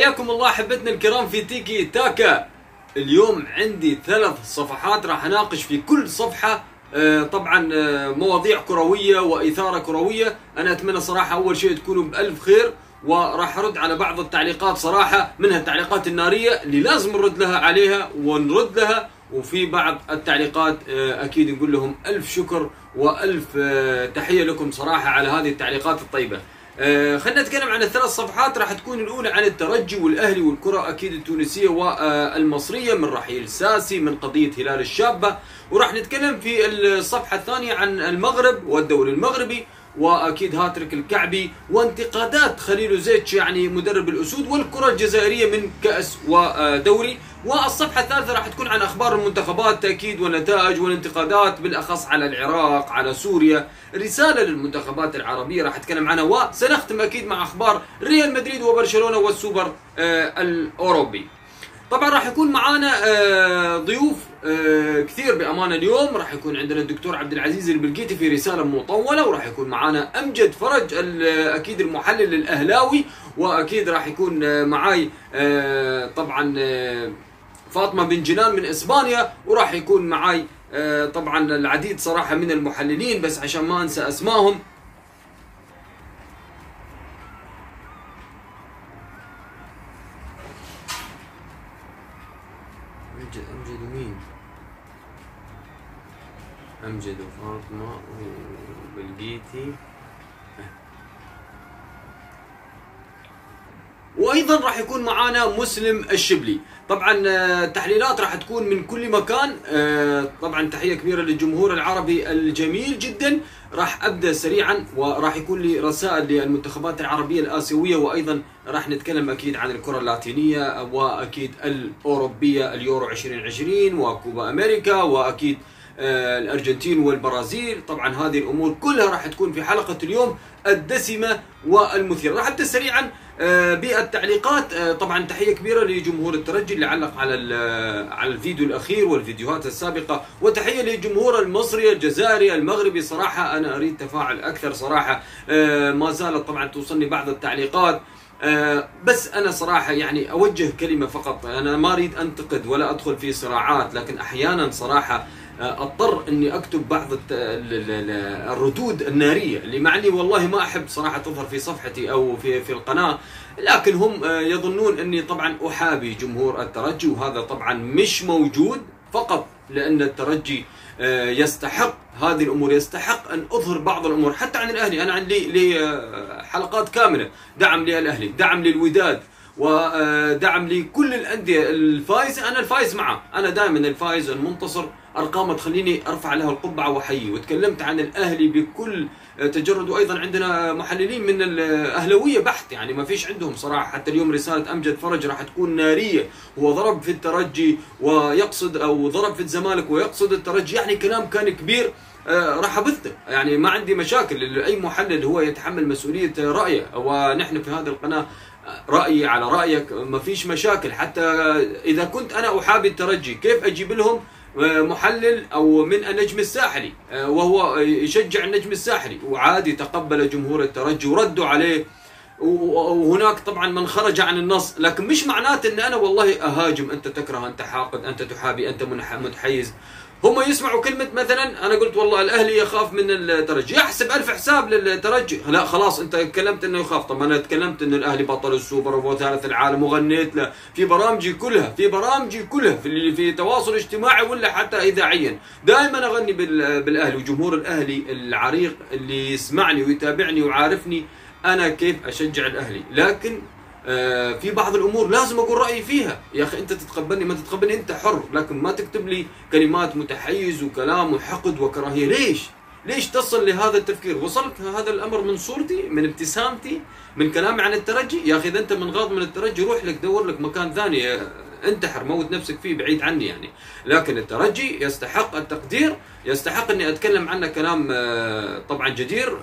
حياكم الله أحبتنا الكرام في تيكي تاكا. اليوم عندي ثلاث صفحات راح أناقش في كل صفحة آه، طبعا آه، مواضيع كروية وإثارة كروية. أنا أتمنى صراحة أول شيء تكونوا بألف خير وراح أرد على بعض التعليقات صراحة منها التعليقات النارية اللي لازم نرد لها عليها ونرد لها. وفي بعض التعليقات آه، أكيد نقول لهم ألف شكر وألف تحية لكم صراحة على هذه التعليقات الطيبة. آه، خلينا نتكلم عن الثلاث صفحات. راح تكون الأولى عن الترجي والأهلي والكرة أكيد التونسية والمصرية من رحيل ساسي من قضية هلال الشابة. وراح نتكلم في الصفحة الثانية عن المغرب والدوري المغربي. وأكيد هاتريك الكعبي وانتقادات خليل زيتش يعني مدرب الأسود والكرة الجزائرية من كأس ودوري. والصفحة الثالثة راح تكون عن أخبار المنتخبات تأكيد والنتائج والانتقادات بالأخص على العراق على سوريا. رسالة للمنتخبات العربية راح أتكلم عنها وسنختم أكيد مع أخبار ريال مدريد وبرشلونة والسوبر آه، الأوروبي. طبعا راح يكون معانا آه، ضيوف آه، كثير بامانه اليوم. راح يكون عندنا الدكتور عبد العزيز البلقيتي في رسالة مطولة وراح يكون معانا أمجد فرج أكيد المحلل الأهلاوي وأكيد راح يكون آه، معاي طبعا فاطمة بن جنان من إسبانيا وراح يكون معاي طبعا العديد صراحة من المحللين بس عشان ما أنسى أسمائهم أمجد وفاطمه وبلقيتي وأيضا راح يكون معانا مسلم الشبلي. طبعا آه، تحليلات راح تكون من كل مكان. آه، طبعا تحية كبيرة للجمهور العربي الجميل جدا. راح أبدأ سريعا وراح يكون لي رسائل للمنتخبات العربية الآسيوية وأيضا راح نتكلم أكيد عن الكرة اللاتينية وأكيد الأوروبية اليورو 2020 وكوبا أمريكا وأكيد الأرجنتين والبرازيل. طبعا هذه الأمور كلها راح تكون في حلقة اليوم الدسمة والمثيرة. راح ابدا سريعا آه، بالتعليقات. آه، طبعا تحية كبيرة لجمهور الترجي اللي علق على على الفيديو الأخير والفيديوهات السابقة. وتحية للجمهور المصري الجزائري المغربي. صراحة أنا أريد تفاعل أكثر صراحة. آه، ما زالت طبعا توصلني بعض التعليقات. آه، بس أنا صراحة يعني أوجه كلمة فقط. أنا ما أريد أنتقد ولا أدخل في صراعات لكن أحيانا صراحة آه، اضطر اني اكتب بعض الردود النارية اللي مع اني والله ما احب صراحة تظهر في صفحتي أو في في القناة. لكن هم آه، يظنون اني طبعا احابي جمهور الترجي وهذا طبعا مش موجود فقط لأن الترجي آه، يستحق هذه الأمور يستحق أن أظهر بعض الأمور حتى عن الأهلي. أنا عندي لي آه، حلقات كاملة دعم للأهلي دعم للوداد ودعم لكل الأندية. الفايزه أنا الفايز معه. أنا دائما الفايز المنتصر ارقامه تخليني أرفع له القبعة وأحييه. وتكلمت عن الأهلي بكل تجرد. وأيضا عندنا محللين من الأهلاوية بحت. يعني ما فيش عندهم صراحة. حتى اليوم رسالة أمجد فرج راح تكون نارية. هو ضرب في الترجي ويقصد أو ضرب في الزمالك ويقصد الترجي. يعني كلام كان كبير آه، راح أبثه. يعني ما عندي مشاكل اي محلل هو يتحمل مسؤولية رأيه. ونحن في هذه القناة رأيي على رأيك ما فيش مشاكل. حتى إذا كنت أنا أحابي الترجي كيف أجيب لهم محلل أو من النجم الساحلي وهو يشجع النجم الساحلي. وعادي تقبل جمهور الترجي وردوا عليه. وهناك طبعا من خرج عن النص. لكن مش معناته إن أنا والله أهاجم. أنت تكره أنت حاقد أنت تحابي أنت متحيز. هم يسمعوا كلمة مثلا أنا قلت والله الأهلي يخاف من الترجي. يحسب ألف حساب للترجي. لا خلاص أنت تكلمت أنه يخاف. طب أنا تكلمت أن الأهلي بطل السوبر وثالث العالم وغنيت له. في برامجي كلها في برامجي كلها في في تواصل اجتماعي ولا حتى إذاعيا. دائما أغني بال- بالأهلي وجمهور الأهلي العريق اللي يسمعني ويتابعني وعارفني أنا كيف أشجع الأهلي. لكن في بعض الأمور لازم أقول رأيي فيها. يا أخي أنت تتقبلني ما تتقبلني أنت حر لكن ما تكتب لي كلمات متحيز وكلام وحقد وكراهية. ليش؟ ليش تصل لهذا التفكير؟ وصلت هذا الأمر من صورتي من ابتسامتي من كلامي عن الترجي؟ يا أخي إذا أنت منغاض من الترجي روح لك دور لك مكان ثاني آه، انتحر موت نفسك فيه بعيد عني يعني. لكن الترجي يستحق التقدير يستحق إني أتكلم عنه كلام آه، طبعا جدير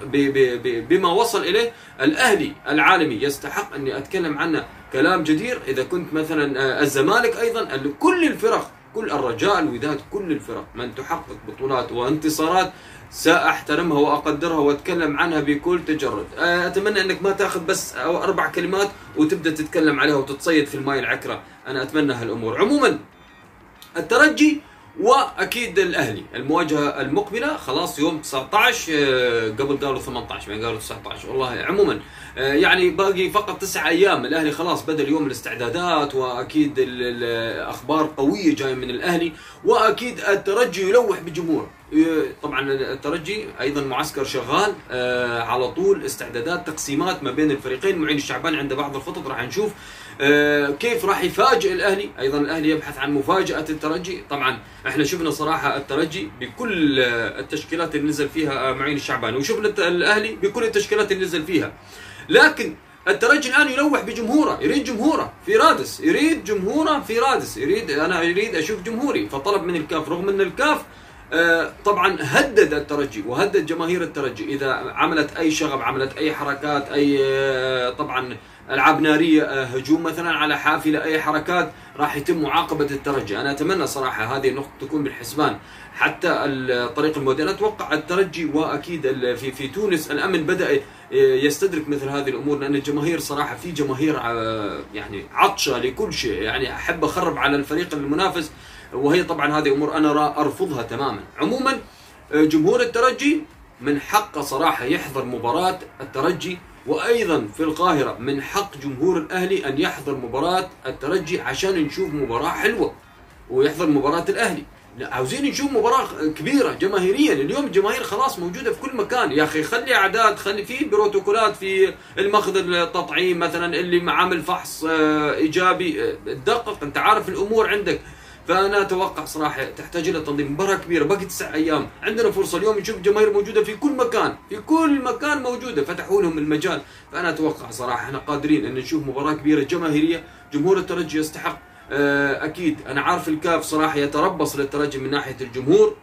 بما وصل إليه الأهلي العالمي. يستحق إني أتكلم عنه كلام جدير. إذا كنت مثلا آه، الزمالك أيضا كل الفرق كل الرجاء الوداد كل الفرق من تحقق بطولات وانتصارات ساحترمها واقدرها وأتكلم عنها بكل تجرد. آه، أتمنى أنك ما تأخذ بس أو أربع كلمات وتبدأ تتكلم عليها وتتصيد في الماي العكره أنا أتمنى هالأمور. عموما الترجي وأكيد الأهلي. المواجهة المقبلة خلاص يوم 19 آه، قبل قالوا 18 بعدين قالوا 19 والله عموما آه، يعني باقي فقط تسع أيام. الأهلي خلاص بدأ اليوم الاستعدادات وأكيد الأخبار قوية جاية من الأهلي وأكيد الترجي يلوح بجمهوره. طبعا الترجي أيضا معسكر شغال آه، على طول استعدادات تقسيمات ما بين الفريقين. معين الشعبان عنده بعض الخطط راح نشوف آه، كيف راح يفاجئ الأهلي. أيضا الأهلي يبحث عن مفاجأة الترجي. طبعا إحنا شفنا صراحة الترجي بكل التشكيلات اللي نزل فيها معين الشعبان وشفنا الأهلي بكل التشكيلات اللي نزل فيها. لكن الترجي الآن يلوح بجمهوره يريد جمهوره في رادس يريد جمهوره في رادس يريد أنا أريد أشوف جمهوري. فطلب من الكاف رغم إن الكاف آه، طبعا هدد الترجي وهدد جماهير الترجي. إذا عملت أي شغب عملت أي حركات أي آه، طبعا ألعاب نارية آه، هجوم مثلا على حافلة أي حركات راح يتم معاقبة الترجي. أنا أتمنى صراحة هذه النقطة تكون بالحسبان. حتى الطريق المودي أنا أتوقع الترجي وأكيد في في تونس الأمن بدأ يستدرك مثل هذه الأمور لأن الجماهير صراحة في جماهير يعني عطشة لكل شيء. يعني أحب أخرب على الفريق المنافس وهي طبعا هذه أمور أنا أرفضها تماما. عموما آه، جمهور الترجي من حقه صراحة يحضر مباراة الترجي وأيضا في القاهرة من حق جمهور الأهلي أن يحضر مباراة الترجي عشان نشوف مباراة حلوة ويحضر مباراة الأهلي. لا عاوزين نشوف مباراة كبيرة جماهيريا. اليوم الجماهير خلاص موجودة في كل مكان. يا أخي خلي أعداد خلي في بروتوكولات في المخذ التطعيم مثلا اللي عامل فحص آه، إيجابي. آه، دقق أنت عارف الأمور عندك. فأنا أتوقع صراحة تحتاج إلى تنظيم مباراة كبيرة. باقي تسع أيام. عندنا فرصة اليوم نشوف جماهير موجودة في كل مكان. في كل مكان موجودة. فتحوا لهم المجال. فأنا أتوقع صراحة إحنا قادرين إن نشوف مباراة كبيرة جماهيرية. جمهور الترجي يستحق. آه، أكيد. أنا عارف الكاف صراحة يتربص للترجي من ناحية الجمهور.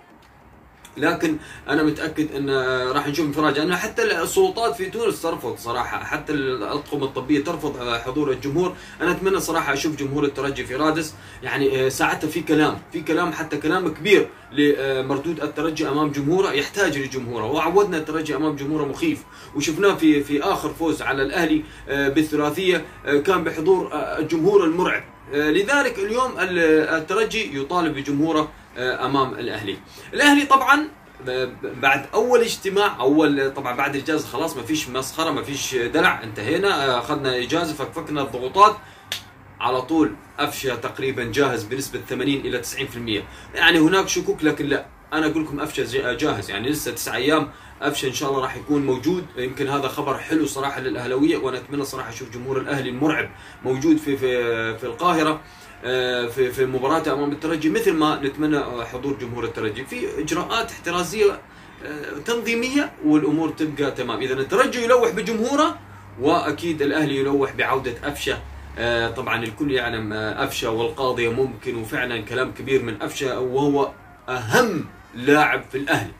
لكن أنا متأكد إن راح نشوف انفراج لأن حتى السلطات في تونس ترفض صراحة. حتى الأطقم الطبية ترفض حضور الجمهور. أنا أتمنى صراحة أشوف جمهور الترجي في رادس. يعني آه، ساعتها في كلام. في كلام حتى كلام كبير لمردود الترجي أمام جمهوره. يحتاج لجمهوره. وعودنا الترجي أمام جمهوره مخيف. وشفناه في في آخر فوز على الأهلي آه، بالثلاثية آه، كان بحضور الجمهور المرعب. لذلك اليوم الترجي يطالب بجمهوره آه، أمام الأهلي. الأهلي طبعا بعد أول اجتماع أول طبعا بعد الاجازه خلاص ما فيش مسخرة ما فيش دلع انتهينا آه، أخذنا إجازة فكفكنا الضغوطات. على طول أفشى تقريبا جاهز بنسبة 80 إلى 90% يعني هناك شكوك لكن لا. أنا أقول لكم أفشى جاهز يعني لسه تسع أيام افشى إن شاء الله راح يكون موجود. يمكن هذا خبر حلو صراحة للأهلاوية وأنا اتمنى صراحة أشوف جمهور الأهلي المرعب موجود في في في القاهرة آه، في في مباراته أمام الترجي. مثل ما نتمنى حضور جمهور الترجي. في إجراءات احترازية آه، تنظيمية والأمور تبقى تمام. إذا الترجي يلوح بجمهوره وأكيد الأهلي يلوح بعودة افشه آه، طبعا الكل يعلم افشه والقاضيه ممكن وفعلا كلام كبير من افشه وهو أهم لاعب في الأهلي.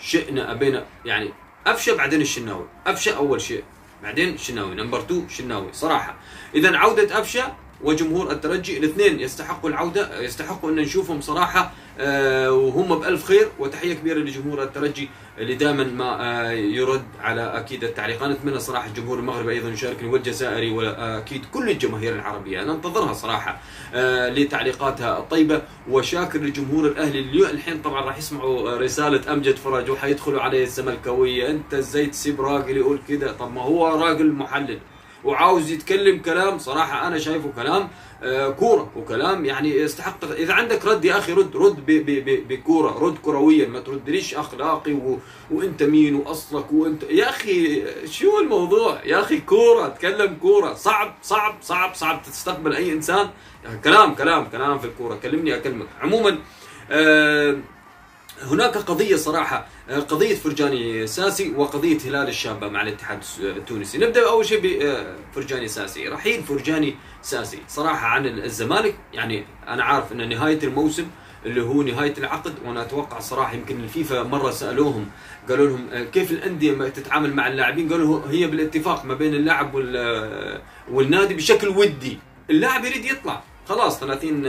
شئنا أبينا. يعني افشه بعدين الشناوي. افشه أول شيء بعدين الشناوي. نمبر 2 شناوي صراحة. اذا عودة افشه وجمهور الترجي الاثنين يستحقوا العودة يستحقوا أن نشوفهم صراحة آه، وهم بألف خير وتحية كبيرة لجمهور الترجي اللي دائما ما آه، يرد على أكيد التعليق. أنا أتمنى صراحة الجمهور المغربي أيضا يشاركني والجزائري وأكيد كل الجماهير العربية. أنا أنتظرها صراحة آه، لتعليقاتها الطيبة. وشاكر لجمهور الأهلي اللي الحين طبعا راح يسمعوا رسالة أمجد فرج وحيدخلوا عليه الزملكاوية. أنت إزاي تسيب راجل يقول كذا طب ما هو راجل محلل وعاوز يتكلم كلام. صراحة أنا شايفه كلام آه، كورة وكلام. يعني يستحق إذا عندك رد يا أخي رد رد بكورة رد كرويا. ما تردليش اخلاقي و... وأنت مين وأصلك وأنت. يا أخي شو الموضوع؟ يا أخي كورة تكلم كورة. صعب صعب صعب صعب تستقبل أي إنسان. كلام كلام كلام في الكورة. كلمني أكلمك. عموما آه هناك قضية صراحة قضية فرجاني ساسي وقضية هلال الشابة مع الاتحاد التونسي. نبدأ أول شيء بفرجاني ساسي. رحيل فرجاني ساسي. صراحة عن الزمالك يعني أنا عارف أن نهاية الموسم اللي هو نهاية العقد وأنا أتوقع صراحة يمكن الفيفا مرة سألوهم قالوا لهم كيف الأندية تتعامل مع اللاعبين؟ قالوا هي بالاتفاق ما بين اللاعب والنادي بشكل ودي. اللاعب يريد يطلع. خلاص 30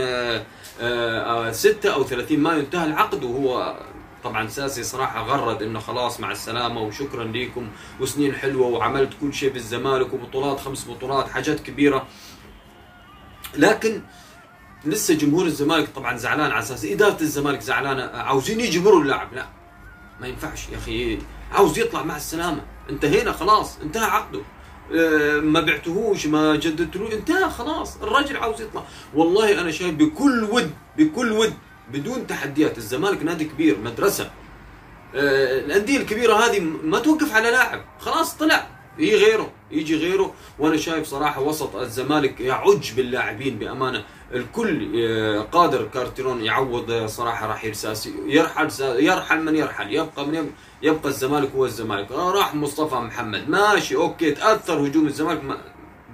6 أو 30 مايو انتهى العقد وهو طبعا ساسي صراحة غرد إنه خلاص مع السلامة وشكرا لكم وسنين حلوة وعملت كل شيء بالزمالك وبطولات خمس بطولات حاجات كبيرة. لكن لسه جمهور الزمالك طبعا زعلان على أساس إدارة الزمالك زعلانة. عاوزين يجبروا اللاعب؟ لا ما ينفعش يا أخي. عاوز يطلع مع السلامة. انتهينا خلاص انتهى عقده. آه، ما بعتهوش ما جددتلوش. انتهى خلاص الراجل عاوز يطلع. والله أنا شايف بكل ود بكل ود بدون تحديات الزمالك نادي كبير مدرسة. آه، الأندية الكبيرة هذه ما توقف على لاعب. خلاص طلع. يجي غيره يجي غيره. وأنا شايف صراحة وسط الزمالك يعج باللاعبين بأمانة. الكل آه، قادر كارتيرون يعوض آه، صراحة راح ساسي يرحل يرحل من يرحل يبقى من يبقى الزمالك هو الزمالك. راح مصطفى محمد. ماشي أوكي تأثر هجوم الزمالك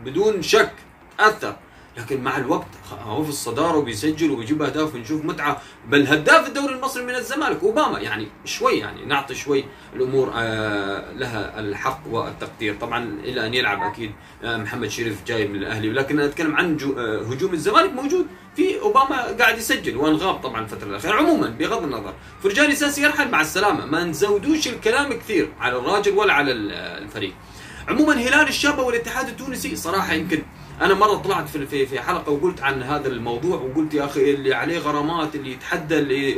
بدون شك تأثر. لكن مع الوقت هو في الصدارة وبيسجل وبيجيب أهداف ونشوف متعة. بل هداف الدوري المصري من الزمالك أوباما. يعني شوي يعني نعطي شوي الأمور آه، لها الحق والتقدير. طبعا إلى أن يلعب أكيد آه، محمد شريف جاي من الأهلي. ولكن أتكلم عن آه، هجوم الزمالك موجود. في أوباما قاعد يسجل وانغاب طبعا الفترة الأخيرة. عموما بغض النظر. فرجاني ساسي يرحل مع السلامة. ما نزودوش الكلام كثير على الراجل ولا على الفريق. عموما هلال الشابة والاتحاد التونسي صراحة يمكن أنا مرة طلعت في في حلقة وقلت عن هذا الموضوع وقلت يا أخي اللي عليه غرامات اللي يتحدى اللي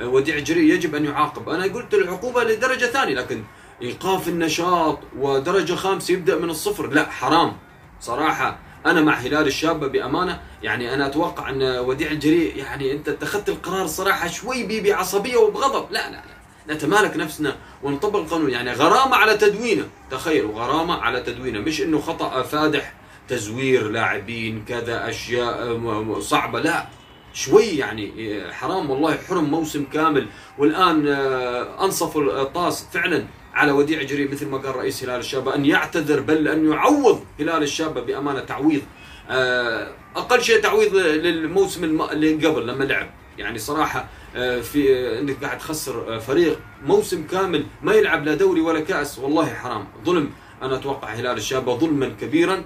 آه، وديع جري يجب أن يعاقب. أنا قلت العقوبة لدرجة ثانية لكن إيقاف النشاط ودرجة خامسة يبدأ من الصفر. لا حرام. صراحة أنا مع هلال الشابة بأمانة. يعني أنا أتوقع أن وديع الجريء يعني أنت اتخذت القرار صراحة شوي بعصبية وبغضب. لا لا لا. نتمالك نفسنا ونطبق القانون. يعني غرامة على تدوينه. تخيلوا غرامة على تدوينه. مش إنه خطأ فادح تزوير لاعبين كذا أشياء صعبة. لا شوي يعني حرام والله حرم موسم كامل. والآن آه، انصفوا الطاس فعلا على وديع جري مثل ما قال رئيس هلال الشابة أن يعتذر بل أن يعوض هلال الشابة بأمانة تعويض. آه، أقل شيء تعويض للموسم اللي قبل لما لعب. يعني صراحة آه، في إنك قاعد تخسر فريق موسم كامل ما يلعب لا دوري ولا كأس والله حرام. ظلم أنا أتوقع هلال الشابة ظلما كبيرا.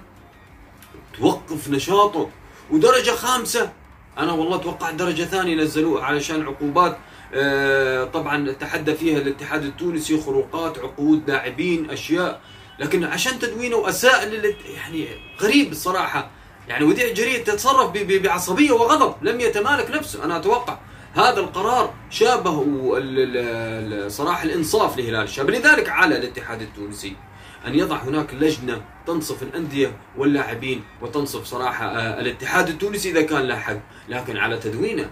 توقف نشاطه. ودرجة خامسة أنا والله توقعت درجة ثانية نزلوه علشان عقوبات آه، طبعا تحدى فيها الاتحاد التونسي خروقات عقود لاعبين أشياء. لكن عشان تدوينه وأساء يعني غريب الصراحة. يعني وديع جريد تتصرف بعصبية وغضب لم يتمالك نفسه أنا أتوقع. هذا القرار شابه صراحة الإنصاف لهلال الشاب لذلك على الاتحاد التونسي. أن يضع هناك لجنة تنصف الأندية واللاعبين وتنصف صراحة آه، الاتحاد التونسي إذا كان له حق لكن على تدوينه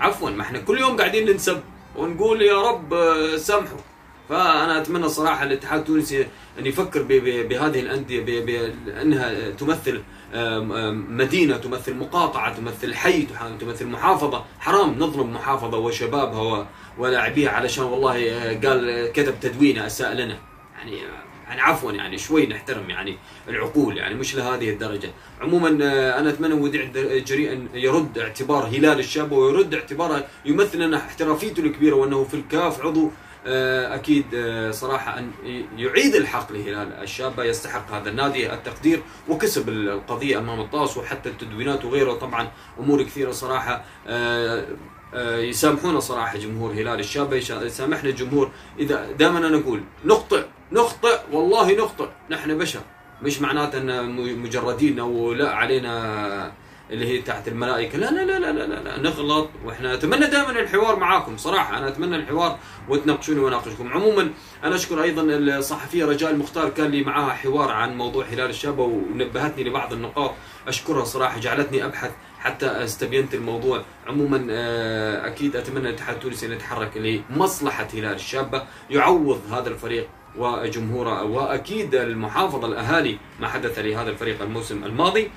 عفوا ما إحنا كل يوم قاعدين ننسب ونقول يا رب آه، سامحوا. فأنا أتمنى صراحة الاتحاد التونسي أن يفكر بهذه الأندية بانها تمثل مدينة تمثل مقاطعة تمثل حي تمثل محافظة. حرام نظلم محافظة وشبابها ولاعبيها علشان والله آه، قال كتب تدوينه أساء لنا. يعني يعني عفوا يعني شوي نحترم يعني العقول يعني مش لهذه الدرجة. عموما آه، أنا أتمنى وديع جريء أن يرد اعتبار هلال الشابه ويرد اعتباره يمثل لنا احترافيته الكبيرة وأنه في الكاف عضو آه، أكيد آه، صراحة أن يعيد الحق لهلال الشابه يستحق هذا النادي التقدير وكسب القضية أمام الطاس وحتى التدوينات وغيره طبعا أمور كثيرة صراحة يسامحونا صراحة جمهور هلال الشابه يسامحنا الجمهور إذا دائما أنا أقول نخطئ نخطئ والله نخطئ. نحن بشر. مش معناته إن مجردين أو لا علينا اللي هي تحت الملائكة. لا لا لا لا لا, لا, لا نغلط. وإحنا نتمنى دائما الحوار معاكم صراحة. أنا أتمنى الحوار وتناقشوني واناقشكم عموما أنا أشكر أيضا الصحفية رجاء المختار كان لي معاها حوار عن موضوع هلال الشابه ونبهتني لبعض النقاط. أشكرها صراحة جعلتني أبحث حتى استبينت الموضوع. عموما آه، أكيد أتمنى الاتحاد التونسي ان يتحرك لمصلحة هلال الشابة. يعوض هذا الفريق وجمهوره وأكيد المحافظه الأهالي ما حدث لهذا الفريق الموسم الماضي.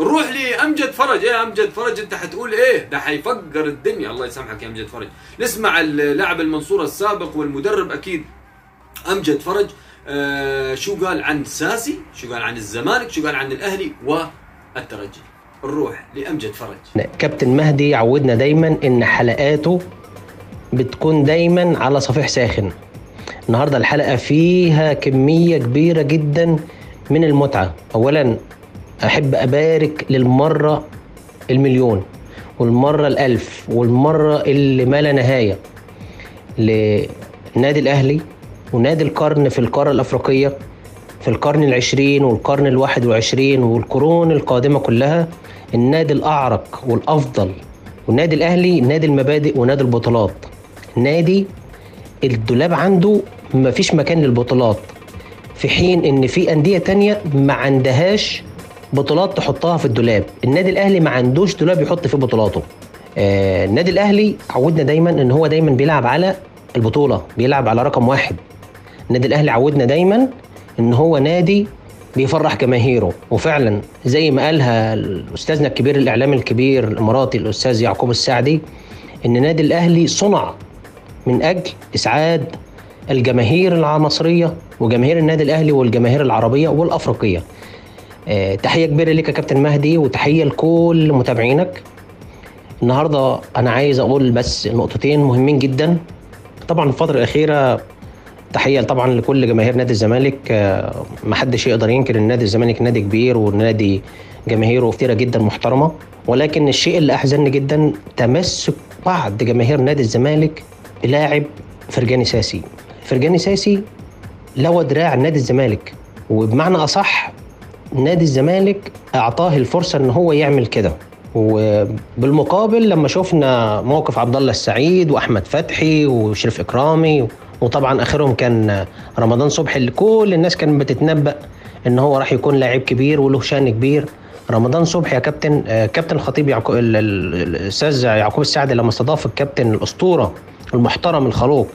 نروح لامجد فرج. إيه أمجد فرج أنت حتقول إيه؟ ده حيفقر الدنيا. الله يسامحك يا أمجد فرج. نسمع اللاعب المنصوره السابق والمدرب أكيد أمجد فرج. آه شو قال عن ساسي؟ شو قال عن الزمالك؟ شو قال عن الأهلي؟ والترجي. نروح لأمجد فرج. كابتن مهدي عودنا دايما إن حلقاته بتكون دايما على صفيح ساخن. النهارده الحلقة فيها كمية كبيرة جدا من المتعة. اولا أحب أبارك للمرة المليون والمرة الألف والمرة اللي ما لا نهاية للنادي الأهلي ونادي القرن في القارة الأفريقية في القرن العشرين والقرن الواحد والعشرين والقرون القادمة كلها النادي الأعرق والأفضل والنادي الأهلي نادي المبادئ ونادي البطولات. نادي الدولاب عنده مفيش مكان للبطولات. في حين إن في أندية تانية ما عندهاش بطولات تحطها في الدولاب. النادي الأهلي ما عندوش دولاب يحط فيه بطولاته. آه النادي الأهلي عودنا دايما إن هو دايما بيلعب على البطولة بيلعب على رقم واحد. النادي الأهلي عودنا دايما إن هو نادي بيفرح جماهيره. وفعلا زي ما قالها استاذنا الكبير الاعلامي الكبير الإماراتي الأستاذ يعقوب السعدي إن نادي الأهلي صنع من أجل إسعاد الجماهير المصريه وجماهير النادي الأهلي والجماهير العربية والأفريقية. آه، تحية كبيرة ليك يا كابتن مهدي وتحية لكل متابعينك. النهارده أنا عايز أقول بس نقطتين مهمين جدا. طبعا الفترة الأخيرة تحية طبعا لكل جماهير نادي الزمالك. آه، محدش يقدر ينكر إن نادي الزمالك نادي كبير ونادي جماهيره كتيرة جدا محترمة. ولكن الشيء اللي احزنني جدا تمسك بعض جماهير نادي الزمالك بلاعب فرجاني ساسي. فرجاني ساسي لوى دراع نادي الزمالك. وبمعنى أصح نادي الزمالك أعطاه الفرصة إن هو يعمل كده. وبالمقابل لما شفنا موقف عبد الله السعيد وأحمد فتحي وشريف إكرامي وطبعا آخرهم كان رمضان صبحي اللي كل الناس كانت بتتنبأ إن هو راح يكون لاعب كبير وله شأن كبير. رمضان صبحي يا كابتن كابتن الخطيب يعقوب الأستاذ يعقوب السعدي لما استضاف الكابتن الأسطورة المحترم الخلوق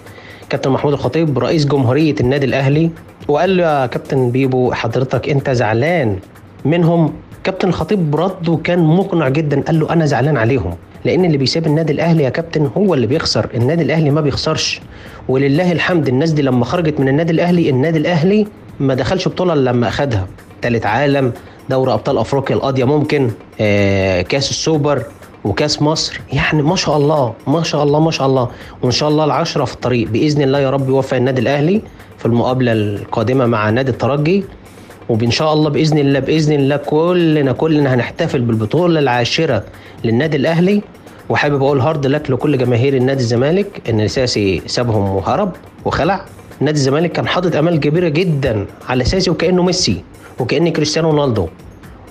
كابتن محمود الخطيب رئيس جمهورية النادي الأهلي وقال له يا كابتن بيبو حضرتك أنت زعلان. منهم كابتن الخطيب رده كان مقنع جدا قال له أنا زعلان عليهم لأن اللي بيسيب النادي الأهلي يا كابتن هو اللي بيخسر النادي الأهلي ما بيخسرش. ولله الحمد الناس دي لما خرجت من النادي الأهلي النادي الأهلي ما دخلش بطولة إلا لما أخدها. ثالث عالم دوري أبطال أفريقيا القاضية ممكن آه كأس السوبر وكاس مصر. يعني ما شاء الله ما شاء الله ما شاء الله. وإن شاء الله العشرة في الطريق. بإذن الله يا رب يوفق النادي الأهلي في المقابلة القادمة مع نادي الترجي. وان شاء الله بإذن الله بإذن الله كلنا كلنا هنحتفل بالبطولة العاشرة للنادي الأهلي. وحابب أقول هارد لك لكل جماهير النادي الزمالك إن ساسي سابهم وهرب وخلع. نادي الزمالك كان حاطط أمال كبيرة جدا على ساسي وكأنه ميسي وكأن كريستيانو رونالدو.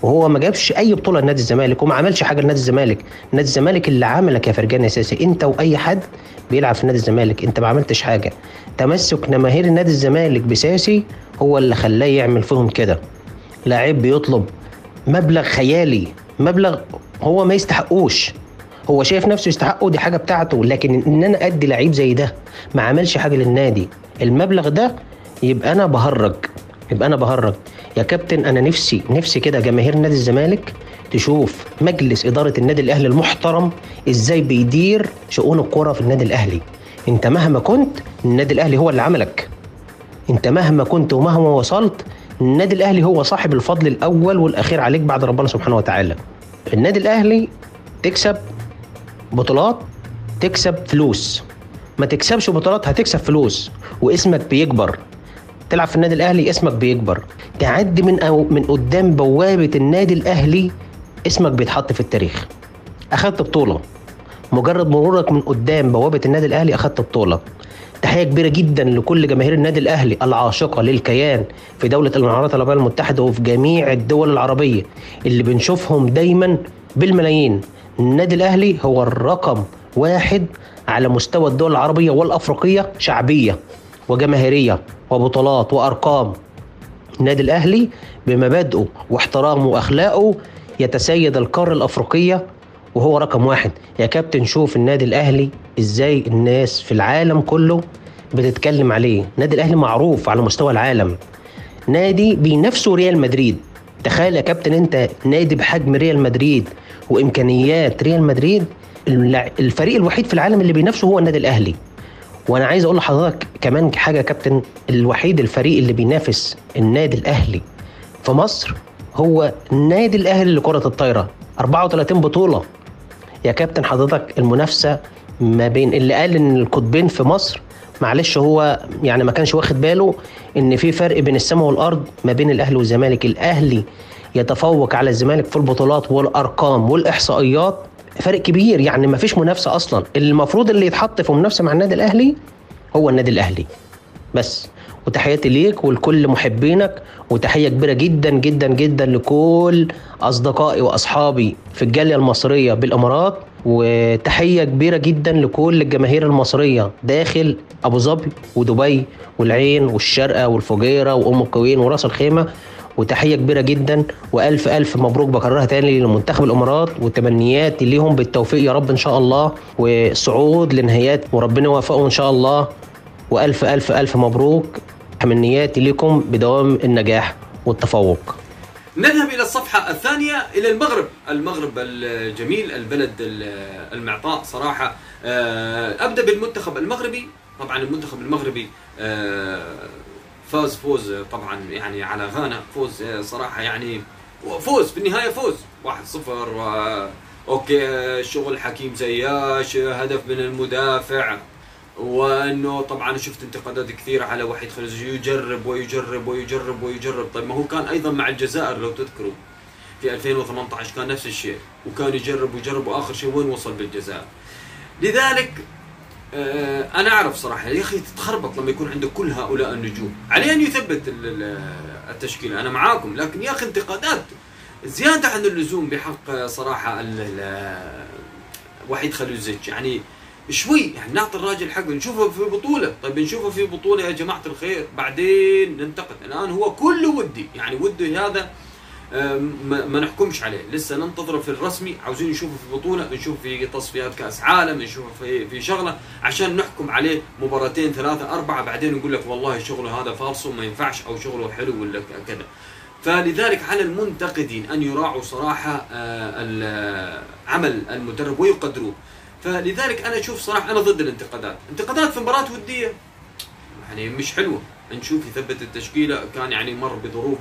وهو ما جابش أي بطولة لنادي الزمالك وما عملش حاجة لنادي الزمالك. نادي الزمالك اللي عملك يا فرجان أساسي أنت وأي حد بيلعب في نادي الزمالك أنت ما عملتش حاجة. تمسك جماهير نادي الزمالك بساسي هو اللي خلاه يعمل فيهم كده. لاعب بيطلب مبلغ خيالي مبلغ هو ما يستحقوش. هو شايف نفسه يستحقه دي حاجة بتاعته لكن إن أنا أدي لعيب زي ده ما عملش حاجة للنادي المبلغ ده يبقى أنا بهرج. يبقى أنا بهرج. يا كابتن أنا نفسي نفسي كده جماهير نادي الزمالك تشوف مجلس إدارة النادي الأهلي المحترم إزاي بيدير شؤون الكره في النادي الأهلي. أنت مهما كنت النادي الأهلي هو اللي عملك. أنت مهما كنت ومهما وصلت النادي الأهلي هو صاحب الفضل الأول والأخير عليك بعد ربنا سبحانه وتعالى. النادي الأهلي تكسب بطولات تكسب فلوس. ما تكسبش بطولات هتكسب فلوس واسمك بيكبر. تلعب في النادي الأهلي اسمك بيكبر. تعدي من أو من قدام بوابة النادي الأهلي اسمك بيتحط في التاريخ. أخدت بطولة. مجرد مرورك من قدام بوابة النادي الأهلي أخدت بطولة. تحية كبيرة جدا لكل جماهير النادي الأهلي العاشقة للكيان في دولة الإمارات العربية المتحدة وفي جميع الدول العربية. اللي بنشوفهم دايما بالملايين. النادي الأهلي هو الرقم واحد على مستوى الدول العربية والأفريقية شعبيه وجماهيرية وبطولات وأرقام. النادي الأهلي بمبادئه واحترامه وأخلاقه يتسيد القارة الأفريقية وهو رقم واحد. يا كابتن شوف النادي الأهلي إزاي الناس في العالم كله بتتكلم عليه. النادي الأهلي معروف على مستوى العالم. نادي بينافسه ريال مدريد. تخيل يا كابتن أنت نادي بحجم ريال مدريد وإمكانيات ريال مدريد الفريق الوحيد في العالم اللي بينافسه هو النادي الأهلي. وأنا عايز أقول لحضرتك كمان حاجة يا كابتن الوحيد الفريق اللي بينافس النادي الاهلي في مصر هو النادي الاهلي لكرة الطايرة. 34 بطولة. يا كابتن حضرتك المنافسة ما بين اللي قال إن القطبين في مصر معلش هو يعني ما كانش واخد باله إن في فرق بين السماء والأرض ما بين الأهلي والزمالك. الأهلي يتفوق على الزمالك في البطولات والأرقام والإحصائيات فرق كبير يعني ما فيش منافسة أصلا. المفروض اللي يتحط في منافسة مع النادي الأهلي هو النادي الأهلي. بس. وتحياتي ليك ولكل محبينك وتحية كبيرة جدا جدا جدا لكل أصدقائي وأصحابي في الجالية المصرية بالإمارات. وتحية كبيرة جدا لكل الجماهير المصرية داخل أبو ظبي ودبي والعين والشارقه والفجيرة وأم القوين وراس الخيمة. وتحية كبيرة جدا وألف ألف مبروك بكررها تاني لمنتخب الإمارات وتمنياتي ليهم بالتوفيق يا رب إن شاء الله والصعود لنهايات وربنا يوفقهم إن شاء الله وألف ألف ألف مبروك تمنياتي لكم بدوام النجاح والتفوق. نذهب إلى الصفحة الثانية إلى المغرب، المغرب الجميل البلد المعطاء صراحة. آه، أبدأ بالمنتخب المغربي، طبعا المنتخب المغربي آه، فاز فوز طبعا يعني على غانا فوز صراحة يعني فوز في النهاية فوز. 1-0 أوكي شغل حكيم زياش هدف من المدافع. وأنه طبعا شفت انتقادات كثيرة على وحيد خليج يجرب ويجرب ويجرب ويجرب. طيب ما هو كان أيضا مع الجزائر لو تذكروا في 2018 كان نفس الشيء وكان يجرب ويجرب وآخر شيء وين وصل بالجزائر؟ لذلك أنا أعرف صراحة يا أخي تتخربط لما يكون عندك كل هؤلاء النجوم. عليه أن يثبت التشكيلة أنا معاكم لكن يا أخي انتقادات زيادة عن اللزوم بحق صراحة وحيد خليل يعني شوي يعني نعطي الراجل حقه نشوفه في بطولة. طيب نشوفه في بطولة يا جماعة الخير بعدين ننتقد. الآن هو كله ودي يعني وده هذا ما نحكمش عليه. لسه ننتظره في الرسمي. عاوزين نشوفه في بطولة نشوفه في تصفيات كأس عالم نشوفه في في شغلة. عشان نحكم عليه مباراتين ثلاثة أربعة بعدين نقول لك والله شغله هذا فالصو ما ينفعش أو شغله حلو ولا كذا. فلذلك على المنتقدين أن يراعوا صراحة آه، عمل المدرب ويقدروه. فلذلك أنا أشوف صراحة أنا ضد الانتقادات. انتقادات في مباراة ودية يعني مش حلوة. نشوف يثبت التشكيلة كان يعني مر بظروف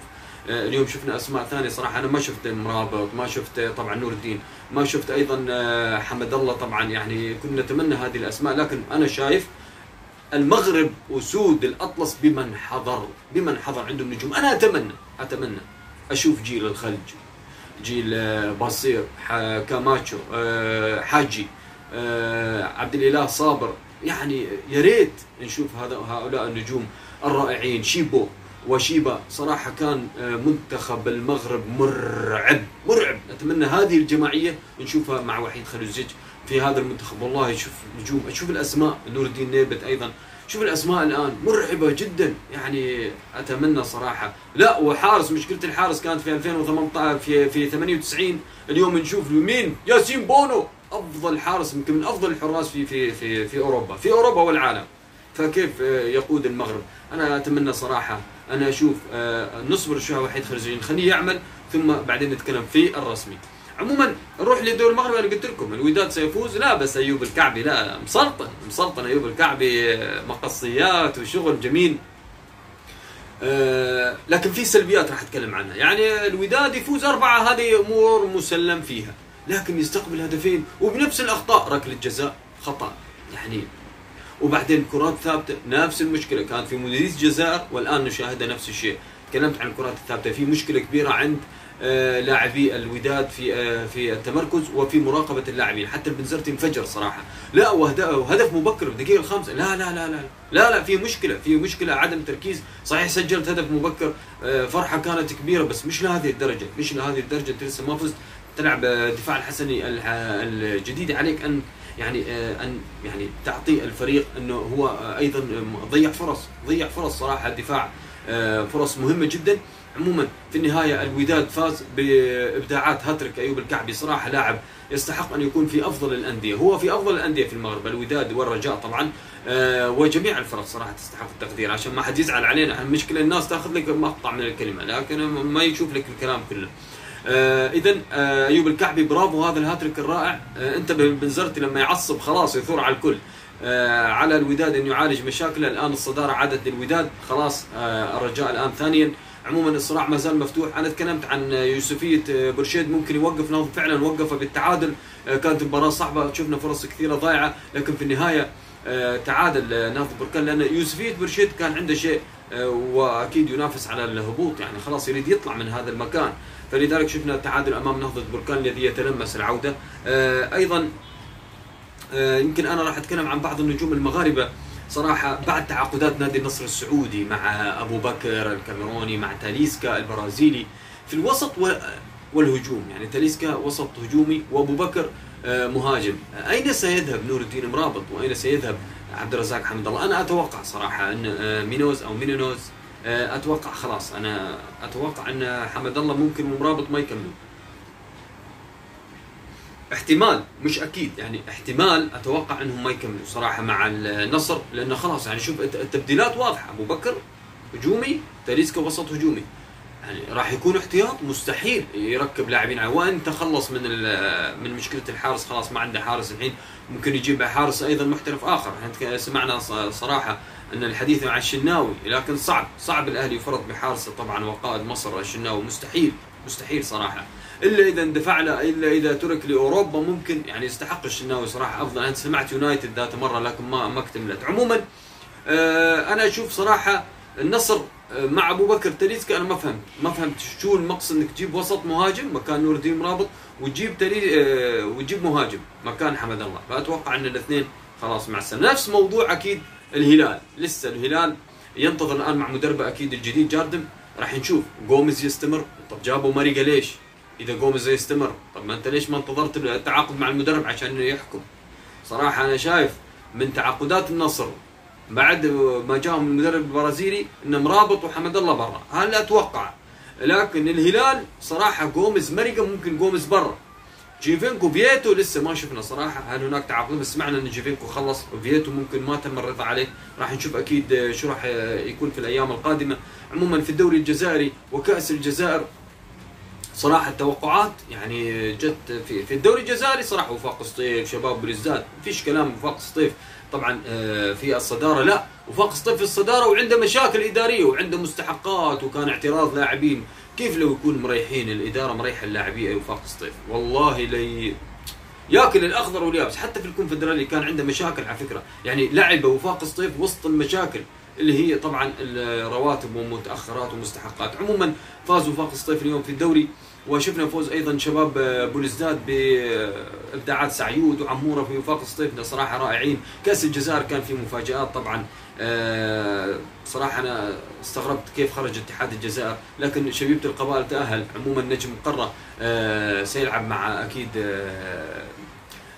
اليوم شفنا أسماء ثانية صراحة. أنا ما شفت مرابط ما شفت طبعا نور الدين ما شفت أيضا آه، حمد الله طبعا. يعني كنا نتمنى هذه الأسماء لكن أنا شايف المغرب اسود الأطلس بمن حضر بمن حضر عندهم نجوم. أنا أتمنى أتمنى أشوف جيل الخلج جيل آه، باصير كاماتشو حاجي عبد الإله صابر. يعني يا ريت نشوف هذا هؤلاء النجوم الرائعين. شيبو وشيبا صراحة كان آه، منتخب المغرب مرعب مرعب. أتمنى هذه الجماعية نشوفها مع وحيد خلوزيج في هذا المنتخب. والله شوف نجوم أشوف الأسماء. نور الدين نيبت أيضا. شوف الأسماء الآن مرعبة جدا. يعني أتمنى صراحة. لا وحارس مشكلة الحارس كانت في 2018 في في 98 اليوم نشوف مين؟ ياسين بونو. أفضل حارس يمكن من أفضل الحراس في في في في أوروبا في أوروبا والعالم. فكيف آه، يقود المغرب؟ أنا أتمنى صراحة أنا أشوف آه، نصبر شوية وحيد خرجين خليه يعمل ثم بعدين نتكلم في الرسمي. عموما نروح لدور المغرب. أنا قلت لكم الوداد سيفوز. لا بس أيوب الكعبي. لا مسلطن. مسلطن أيوب الكعبي آه، مقصيات وشغل جميل. آه لكن في سلبيات راح أتكلم عنها. يعني الوداد يفوز أربعة هذه أمور مسلم فيها. لكن يستقبل هدفين وبنفس الأخطاء ركلة جزاء خطأ. يعني وبعدين كرات ثابتة نفس المشكلة. كانت في مدريس الجزائر والآن نشاهدها نفس الشيء. تكلمت عن الكرات الثابتة. في مشكلة كبيرة عند آه، لاعبي الوداد في آه، في التمركز وفي مراقبة اللاعبين. حتى البنزرتي انفجر صراحة. لا وهدف مبكر بالدقيقة الخامسة. لا لا لا لا لا لا في مشكلة في مشكلة. عدم تركيز. صحيح سجلت هدف مبكر آه، فرحة كانت كبيرة بس مش لهذه الدرجة. مش لهذه الدرجة. انت لسه ما فزت تلعب دفاع الحسني الجديد. عليك أن يعني أن يعني تعطي الفريق إنه هو أيضا ضيع فرص ضيع فرص صراحة الدفاع فرص مهمة جدا. عموما في النهاية الوداد فاز بإبداعات هاتريك أيوب الكعبي صراحة لاعب يستحق أن يكون في أفضل الأندية هو في أفضل الأندية في المغرب الوداد والرجاء طبعا آه وجميع الفرق صراحة تستحق التقدير عشان ما حد يزعل علينا. المشكلة الناس تأخذ لك مقطع من الكلمة لكن ما يشوف لك الكلام كله. آه اذا آه أيوب الكعبي برافو هذا الهاتريك الرائع. آه أنت بنزرتي لما يعصب خلاص يثور على الكل. على الوداد ان يعالج مشاكله. الآن الصدارة عادت للوداد. خلاص الرجاء الآن ثانيا. عموما الصراع ما زال مفتوح. أنا تكلمت عن يوسفية برشيد. ممكن يوقف نهضه فعلا وقفه بالتعادل. كانت مباراه صعبة. شفنا فرص كثيرة ضايعة. لكن في النهاية تعادل نهضه بركان. لأن يوسفية برشيد كان عنده شيء وأكيد ينافس على الهبوط. يعني خلاص يريد يطلع من هذا المكان. فلذلك شفنا التعادل أمام نهضة بركان الذي يتلمس العودة. أيضا يمكن أنا راح أتكلم عن بعض النجوم المغاربة. صراحة بعد تعاقدات نادي النصر السعودي مع أبو بكر الكاميروني مع تاليسكا البرازيلي في الوسط والهجوم. يعني تاليسكا وسط هجومي وأبو بكر آه، مهاجم. أين سيذهب نور الدين مرابط؟ وأين سيذهب عبد الرزاق حمد الله؟ أنا أتوقع صراحة أن آه، مينوز أو مينونوز آه، أتوقع خلاص. أنا أتوقع أن حمد الله ممكن ومرابط ما يكملوا احتمال مش أكيد. يعني احتمال أتوقع أنهم ما يكملوا صراحة مع النصر لأنه خلاص يعني شوف التبديلات واضحة. أبو بكر هجومي تاليسكا وسط هجومي. يعني راح يكون احتياط مستحيل يركب لاعبين وان تخلص من من مشكلة الحارس خلاص ما عنده حارس الحين. ممكن يجيب حارس أيضا محترف آخر. إحنا سمعنا صراحة أن الحديث مع الشناوي لكن صعب صعب الأهلي يفرط بحارسة طبعا وقائد مصر الشناوي. مستحيل مستحيل صراحة. إلا إذا اندفع له إلا إذا ترك لأوروبا ممكن يعني يستحق الشناوي صراحة. أفضل أنا سمعت يونايتد ذات مرة لكن ما ما اكتملت. عموما آه أنا أشوف صراحة النصر آه، مع أبو بكر تاليسكا أنا ما فهمت. ما فهمت شو المقصد إنك تجيب وسط مهاجم مكان نور الدين مرابط وتجيب تلي آه، وتجيب مهاجم مكان حمد الله. فأتوقع إن الاثنين خلاص مع السلامة. نفس موضوع أكيد الهلال. لسه الهلال ينتظر الآن مع مدربه أكيد الجديد جاردم. راح نشوف. جوميز يستمر. طب جابوا ماريجا ليش إذا جوميز يستمر طب ما أنت ليش ما انتظرت التعاقد مع المدرب عشان يحكم؟ صراحة أنا شايف من تعاقدات النصر بعد ما جاهم المدرب البرازيلي امرابط وحمد الله برا. هذا أتوقع؟ لكن الهلال صراحة جوميز مرقة ممكن جوميز برا. جيفينكو فييتو لسه ما شفنا صراحة. هل هناك تعاقد بس سمعنا إن جيفينكو خلص. فييتو ممكن ما تم الرضا عليه. راح نشوف أكيد شو راح يكون في الأيام القادمة. عموما في الدوري الجزائري وكأس الجزائر صراحة التوقعات يعني جت في في الدوري الجزائري صراحة وفاق سطيف. شباب بلزداد فيش كلام. وفاق سطيف. طبعا آه، في الصدارة لا. وفاق سطيف في الصدارة وعنده مشاكل إدارية وعنده مستحقات وكان اعتراض لاعبين. كيف لو يكون مريحين الإدارة مريحة اللاعبين وفاق سطيف والله لي ياكل الأخضر واليابس. حتى في الكونفدرالية كان عنده مشاكل على فكرة. يعني لعب وفاق سطيف وسط المشاكل اللي هي طبعا الرواتب ومتأخرات ومستحقات. عموما فاز وفاق سطيف اليوم في الدوري وشفنا فوز أيضا شباب بولزداد بإبداعات سعيود وعمورة في وفاق الصيف. صراحة رائعين. كأس الجزائر كان في مفاجآت طبعا. آه، صراحة أنا استغربت كيف خرج اتحاد الجزائر لكن شبيبة القبائل تأهل. عموما نجم قره آه، سيلعب مع أكيد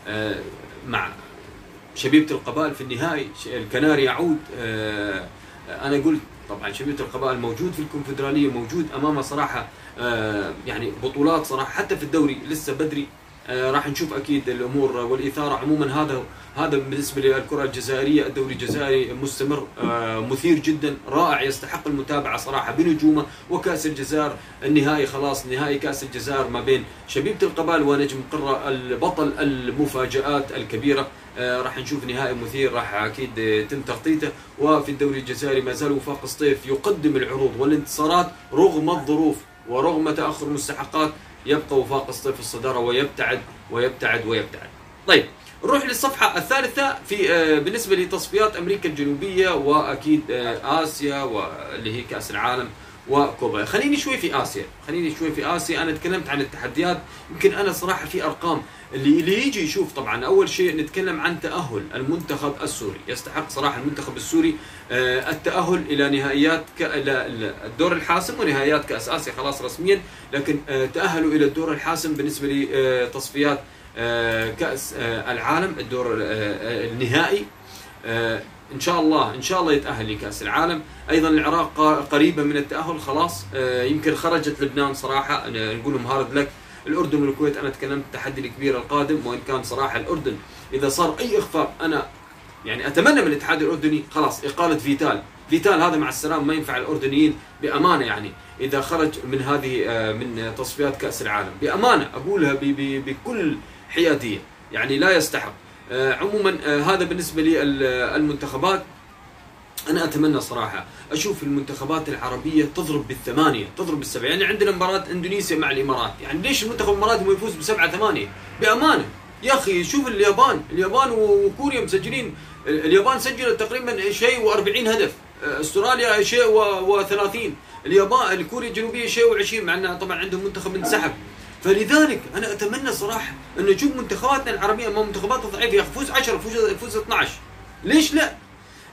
آه، مع شبيبة القبائل في النهائي. الكناري يعود أنا قلت طبعا شبيبة القبائل موجود في الكونفدرالية موجود امامه صراحة آه، يعني بطولات صراحة. حتى في الدوري لسه بدري آه، راح نشوف أكيد الأمور والإثارة. عموما هذا هذا بالنسبة للكرة الجزائرية الدوري الجزائري مستمر آه، مثير جدا رائع يستحق المتابعة صراحة بنجومه وكأس الجزائر النهائي خلاص نهائي كأس الجزائر ما بين شبيبة القبائل ونجم قرة البطل المفاجآت الكبيرة. راح نشوف نهائي مثير راح أكيد يتم تغطيته وفي الدوري الجزائري ما زال وفاق الصيف يقدم العروض والانتصارات رغم الظروف ورغم تأخر المستحقات يبقى وفاق الصيف الصدارة ويبتعد ويبتعد ويبتعد. طيب نروح للصفحة الثالثة في آه، بالنسبة لتصفيات أمريكا الجنوبية وأكيد آه، آسيا واللي هي كأس العالم وكوبا. خليني شوي في آسيا خليني شوي في آسيا. أنا تكلمت عن التحديات يمكن أنا صراحة في أرقام. اللي اللي يجي يشوف طبعا أول شيء نتكلم عن تأهل المنتخب السوري. يستحق صراحة المنتخب السوري آه، التأهل إلى نهائيات الدور الحاسم ونهائيات كأس آسيا خلاص رسميا. لكن تأهلوا إلى الدور الحاسم بالنسبة لتصفيات كأس العالم الدور النهائي. إن شاء الله إن شاء الله يتأهل لكأس العالم. أيضا العراق قريبه من التأهل خلاص. يمكن خرجت لبنان صراحة. نقول لهم هارد لك. الأردن والكويت أنا تكلمت التحدي الكبير القادم. وإن كان صراحة الأردن إذا صار أي اخفاق أنا يعني أتمنى من الاتحاد الأردني خلاص إقالة فيتال. فيتال هذا مع السلامة ما ينفع الأردنيين بأمانة يعني. إذا خرج من هذه آه، من تصفيات كأس العالم بأمانة أقولها بكل حيادية يعني لا يستحق. آه، عموما آه، هذا بالنسبة للمنتخبات أنا أتمنى صراحة أشوف المنتخبات العربية تضرب بالثمانية تضرب بالسبعة. يعني عندنا مباراة إندونيسيا مع الإمارات. يعني ليش المنتخب الاماراتي ما يفوز بسبعة ثمانية؟ بأمانة. يا أخي شوف اليابان. اليابان وكوريا مسجلين. اليابان سجلت تقريبا شيء و40 هدف. أستراليا شيء و30 اليابان الكوريا الجنوبية شيء و20 مع إنها طبعا عندهم منتخب انسحب. فلذلك أنا أتمنى صراحة أن نشوف منتخباتنا العربية امام منتخبات ضعيفه يا فوز 10 فوز فوز 12 ليش لا؟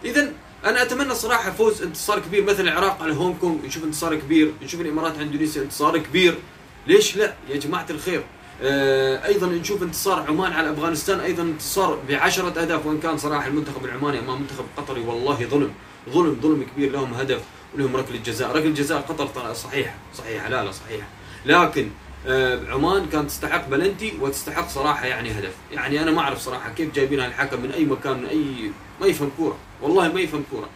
اذا أنا أتمنى صراحة فوز انتصار كبير مثل العراق على هونغ كونغ نشوف انتصار كبير نشوف الإمارات على إندونيسيا انتصار كبير. ليش لا يا جماعة الخير؟ آه، أيضا نشوف انتصار عمان على أفغانستان أيضا انتصار بعشرة أهداف وإن كان صراحة المنتخب العماني أمام المنتخب القطري والله ظلم ظلم ظلم كبير لهم هدف ولهم ركلة جزاء. ركلة جزاء قطر صحيحة صحيحة لا لا صحيحة. لكن عمان كانت تستحق بلنتي وتستحق صراحة يعني هدف. يعني أنا ما أعرف صراحة كيف جايبينها الحكم من أي مكان من أي ما يفهم كورة. والله ما يفهم كورة.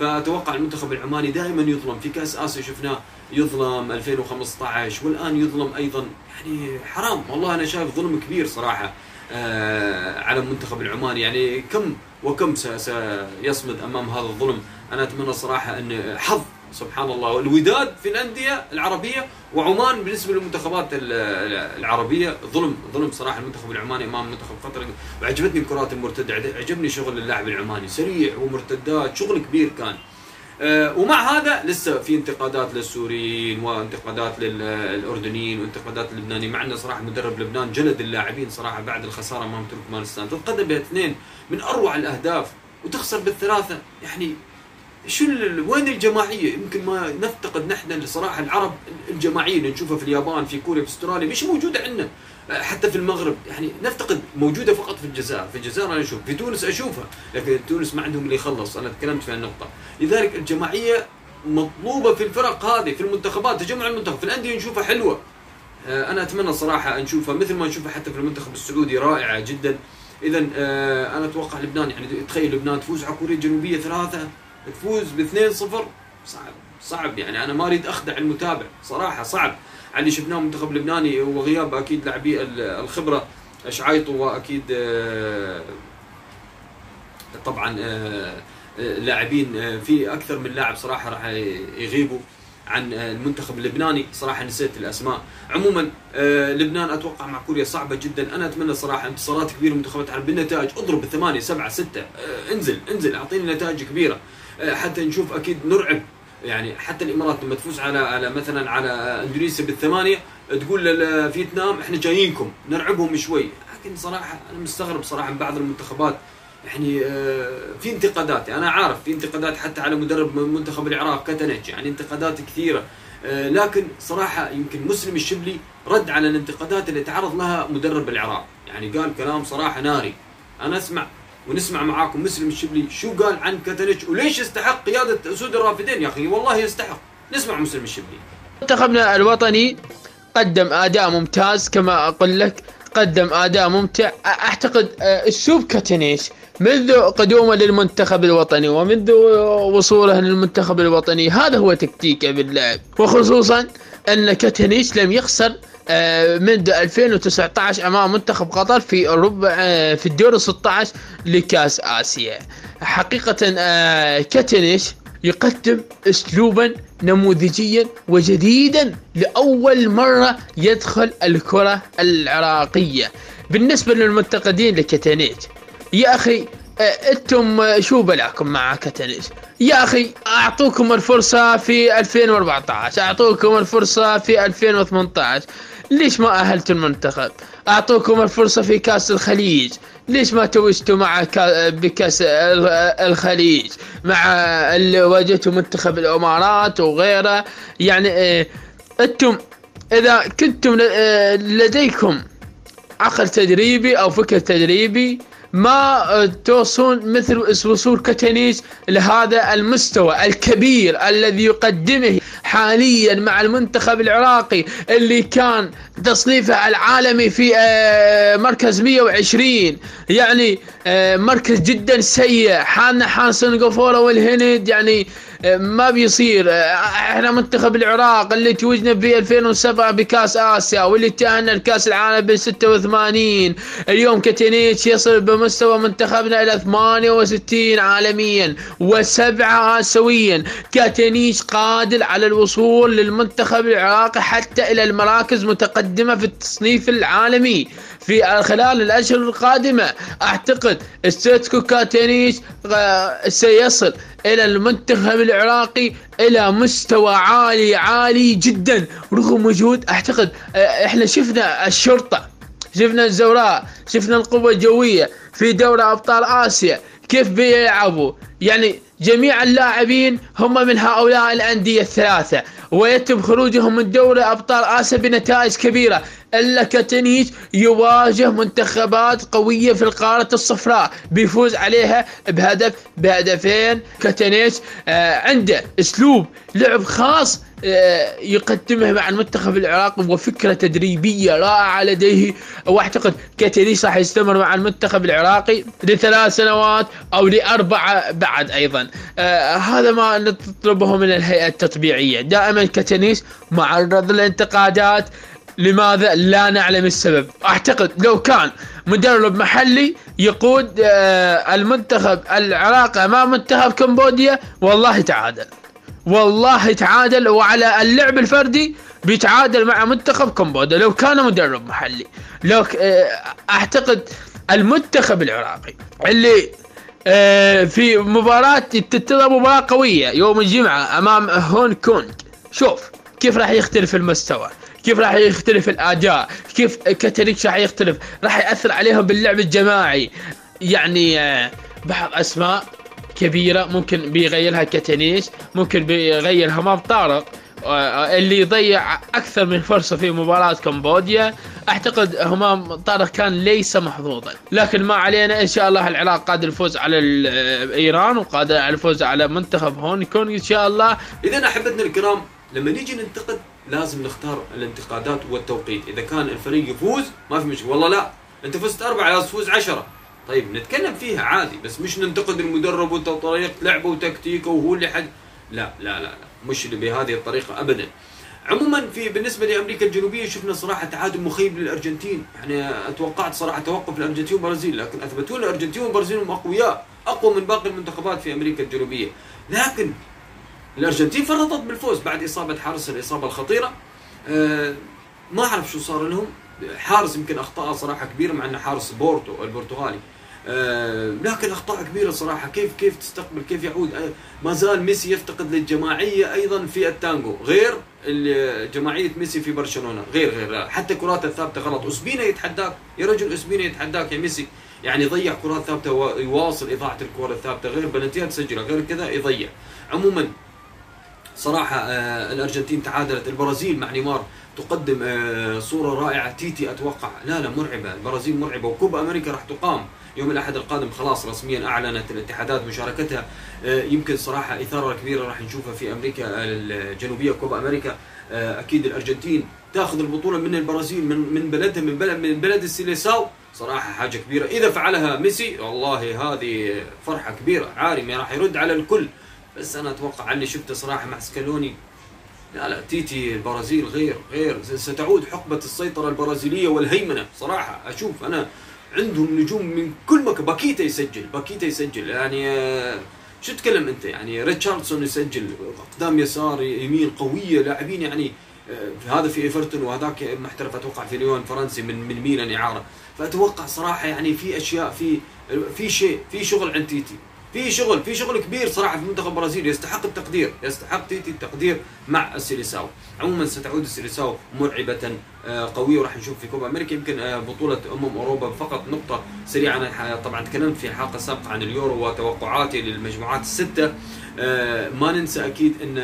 فأتوقع المنتخب العماني دائما يظلم. في كأس آسيا شفناه يظلم 2015 والآن يظلم أيضا. يعني حرام. والله أنا شايف ظلم كبير صراحة آه على المنتخب العماني. يعني كم وكم سيصمد أمام هذا الظلم؟ أنا أتمنى صراحة أن حظ سبحان الله الوداد في الأندية العربية وعمان بالنسبة للمنتخبات العربية. ظلم ظلم صراحة المنتخب العماني أمام المنتخب القطري وعجبتني الكرات المرتدة. عجبني شغل اللاعب العماني. سريع ومرتدات شغل كبير كان. آه، ومع هذا لسه في انتقادات للسوريين وانتقادات للاردنيين وانتقادات للبنانيين مع انه صراحة مدرب لبنان جلد اللاعبين صراحة بعد الخسارة أمام تركمانستان. تتقدم باثنين من أروع الأهداف وتخسر بالثلاثة. يعني شو وين الجماعية؟ يمكن ما نفتقد نحن صراحة العرب الجماعيه اللي نشوفها في اليابان في كوريا في استراليا مش موجودة عندنا حتى في المغرب. يعني نفتقد موجودة فقط في الجزائر، في الجزائر أنا أشوف، في تونس أشوفها، لكن تونس ما عندهم اللي يخلص، أنا تكلمت في النقطة، لذلك الجماعية مطلوبة في الفرق هذه في المنتخبات تجمع المنتخب. في الأندية نشوفها حلوة. آه، أنا أتمنى صراحة نشوفها مثل ما نشوفها حتى في المنتخب السعودي رائعة جدا. اذا آه، أنا أتوقع لبنان يعني تخيل لبنان تفوز على كوريا الجنوبية ثلاثة تفوز ب 2-0 صعب صعب يعني. أنا ما أريد أخدع المتابع صراحة صعب. اللي شفناه منتخب لبناني وغياب أكيد لاعبي الخبرة شعيطو وأكيد آه، طبعا آه، آه، لاعبين في أكثر من لاعب صراحة راح يغيبوا عن المنتخب اللبناني. صراحة نسيت الأسماء. عموما لبنان أتوقع مع كوريا صعبة جدا. أنا أتمنى صراحة انتصارات كبيرة منتخبات العرب بالنتائج. اضرب 8 7 6 انزل انزل أعطيني نتائج كبيرة. حتى نشوف أكيد نرعب. يعني حتى الإمارات لما تفوز على على مثلا على إندونيسيا بالثمانية تقول لفيتنام إحنا جايينكم نرعبهم شوي. لكن صراحة أنا مستغرب صراحة من بعض المنتخبات. يعني آه، في انتقادات. يعني أنا عارف في انتقادات حتى على مدرب منتخب العراق كتنج يعني انتقادات كثيرة. آه، لكن صراحة يمكن مسلم الشبلي رد على الانتقادات اللي تعرض لها مدرب العراق. يعني قال كلام صراحة ناري. أنا أسمع ونسمع معاكم مسلم الشبلي. شو قال عن كاتانيتش وليش يستحق قيادة أسود الرافدين يا أخي؟ والله يستحق. نسمع مسلم الشبلي. منتخبنا الوطني قدم أداء ممتاز كما أقول لك قدم أداء ممتع. أعتقد آه، أسلوب كاتانيتش منذ قدومه للمنتخب الوطني ومنذ وصوله للمنتخب الوطني هذا هو تكتيكه باللعب. وخصوصا أن كاتانيتش لم يخسر منذ 2019 أمام منتخب قطر في ربع آه، في الدور 16 لكأس آسيا. حقيقة آه، كاتنيش يقدم اسلوبا نموذجيا وجديدا لأول مرة يدخل الكرة العراقية. بالنسبة للمنتقدين لكاتانيش يا أخي أنتم شو بلاكم مع كاتانيش يا أخي أعطوكم الفرصة في 2014 أعطوكم الفرصة في 2018 ليش ما أهلت المنتخب؟ أعطوكم الفرصة في كأس الخليج. ليش ما توجتوا مع بكأس الخليج؟ مع اللي واجهتوا منتخب الإمارات وغيره. يعني آه، أنتم إذا كنتم آه، لديكم عقل تدريبي أو فكر تدريبي ما توصلون مثل وصول كتنيس لهذا المستوى الكبير الذي يقدمه حاليا مع المنتخب العراقي اللي كان تصنيفه العالمي في آه، مركز 120 يعني آه، مركز جدا سيء. حالنا حال سنغافورة والهند يعني ما بيصير. إحنا منتخب العراق اللي توجنا في 2007 بكاس آسيا واللي تأهلنا لكاس العالم ب 86 اليوم كتينيتش يصل بمستوى منتخبنا إلى 68 عالميا وسبعة اسيويا. كاتينيتش قادر على الوصول للمنتخب العراقي حتى إلى المراكز متقدمة في التصنيف العالمي. في خلال الأشهر القادمة. أعتقد ستيتكو كاتينيش آه، سيصل إلى المنتخب العراقي إلى مستوى عالي عالي جدا رغم وجود أعتقد آه، إحنا شفنا الشرطة شفنا الزوراء شفنا القوة الجوية في دوري أبطال آسيا. كيف بيلعبوا؟ يعني جميع اللاعبين هم من هؤلاء الأندية الثلاثة. ويتم خروجهم من دوري أبطال آسيا بنتائج كبيرة. إلا كتنيش يواجه منتخبات قوية في القارة الصفراء. بيفوز عليها بهدف بهدفين. كتنيش آه عنده أسلوب لعب خاص يقدمه مع المنتخب العراقي وفكرة تدريبية رائعة لديه. واعتقد كتريس راح يستمر مع المنتخب العراقي لثلاث سنوات أو لأربعة بعد أيضا. آه هذا ما نطلبه من الهيئة التطبيعية. دائما كتنيس معرض للانتقادات لماذا لا نعلم السبب؟ أعتقد لو كان مدرب محلي يقود آه المنتخب العراقي أمام منتخب كمبوديا والله تعادل. والله تعادل وعلى اللعب الفردي بيتعادل مع منتخب كمبودا. لو كان مدرب محلي لو آه، أعتقد المنتخب العراقي اللي آه، في مباراة تتلعب مباراة قوية يوم الجمعة أمام هون كونغ. شوف كيف راح يختلف المستوى كيف راح يختلف الأداء كيف كاتريكس راح يختلف راح يأثر عليهم باللعب الجماعي. يعني آه، بعض أسماء كبيرة ممكن بيغيرها كتنيس ممكن بيغير همام طارق آه، اللي يضيع أكثر من فرصة في مباراة كمبوديا أعتقد همام طارق كان ليس محظوظا. لكن ما علينا إن شاء الله العراق قادر الفوز على آه، إيران وقادر على الفوز على منتخب هونغ كونغ إن شاء الله. اذا أحبتنا الكرام لما نيجي ننتقد لازم نختار الانتقادات والتوقيت. إذا كان الفريق يفوز ما في مشكلة. والله لا أنت فزت أربعة لازم تفوز عشرة. طيب نتكلم فيها عادي بس مش ننتقد المدرب وطريقة لعبه وتكتيكه وهو اللي حد لا لا لا, لا. مش بهذه الطريقة ابدا. عموما في بالنسبة لأمريكا الجنوبية شفنا صراحة تعادل مخيب للأرجنتين. يعني أتوقعت صراحة توقف الارجنتين والبرازيل لكن اثبتوا لنا الارجنتين والبرازيل أقوياء أقوى من باقي المنتخبات في أمريكا الجنوبية. لكن الأرجنتين فرطت بالفوز بعد إصابة حارس الإصابة الخطيرة. أه ما أعرف شو صار لهم. حارس يمكن اخطاء صراحة كبيره مع إنه حارس بورتو البرتغالي. لكن أخطاء كبيرة صراحة. كيف كيف تستقبل؟ كيف يعود؟ آه ما زال ميسي يفتقد للجماعية أيضا في التانجو غير جماعية ميسي في برشلونة غير غير حتى كرات الثابتة غلط. اسبينا يتحداك. يا رجل اسبينا يتحداك يا ميسي. يعني يضيع كرات ثابتة ويواصل إضاعة الكرة الثابتة غير بلنتيات تسجلها غير كذا يضيع. عموما صراحة آه الأرجنتين تعادلت. البرازيل مع نيمار تقدم آه صورة رائعة. تيتي أتوقع لا لا مرعبة. البرازيل مرعبة وكوبا أمريكا راح تقام. يوم الأحد القادم خلاص رسميا أعلنت الاتحادات مشاركتها. آه، يمكن صراحة إثارة كبيرة راح نشوفها في أمريكا الجنوبية كوبا أمريكا. آه، أكيد الأرجنتين تأخذ البطولة من البرازيل من من بلدها من بلد من بلد السيليساو. صراحة حاجة كبيرة. إذا فعلها ميسي والله هذه فرحة كبيرة. عارم راح يرد على الكل. بس أنا أتوقع اللي شفته صراحة مع سكالوني لا لا تيتي البرازيل غير غير. ستعود حقبة السيطرة البرازيلية والهيمنة. صراحة أشوف أنا عندهم نجوم من كل مكان. باكيتا يسجل باكيتا يسجل. يعني آه، شو تتكلم أنت؟ يعني ريتشاردسون يسجل. أقدام يسار يمين قوية لاعبين يعني آه، هذا في إيفرتون وهذاك محترف. أتوقع في ليون فرنسي من من ميلان إعارة. فأتوقع صراحة يعني في أشياء في في شيء في شغل عند تيتي. في شغل في شغل كبير صراحة في منتخب البرازيل يستحق التقدير يستحق تيتي التقدير مع السيليساو. عموما ستعود السيليساو مرعبة آه، قوية وراح نشوف في كوبا أمريكا. يمكن آه، بطولة أمم أوروبا فقط نقطة سريعة. طبعا تكلمت في حلقة سابقة عن اليورو وتوقعاتي للمجموعات الستة. آه، ما ننسى أكيد إن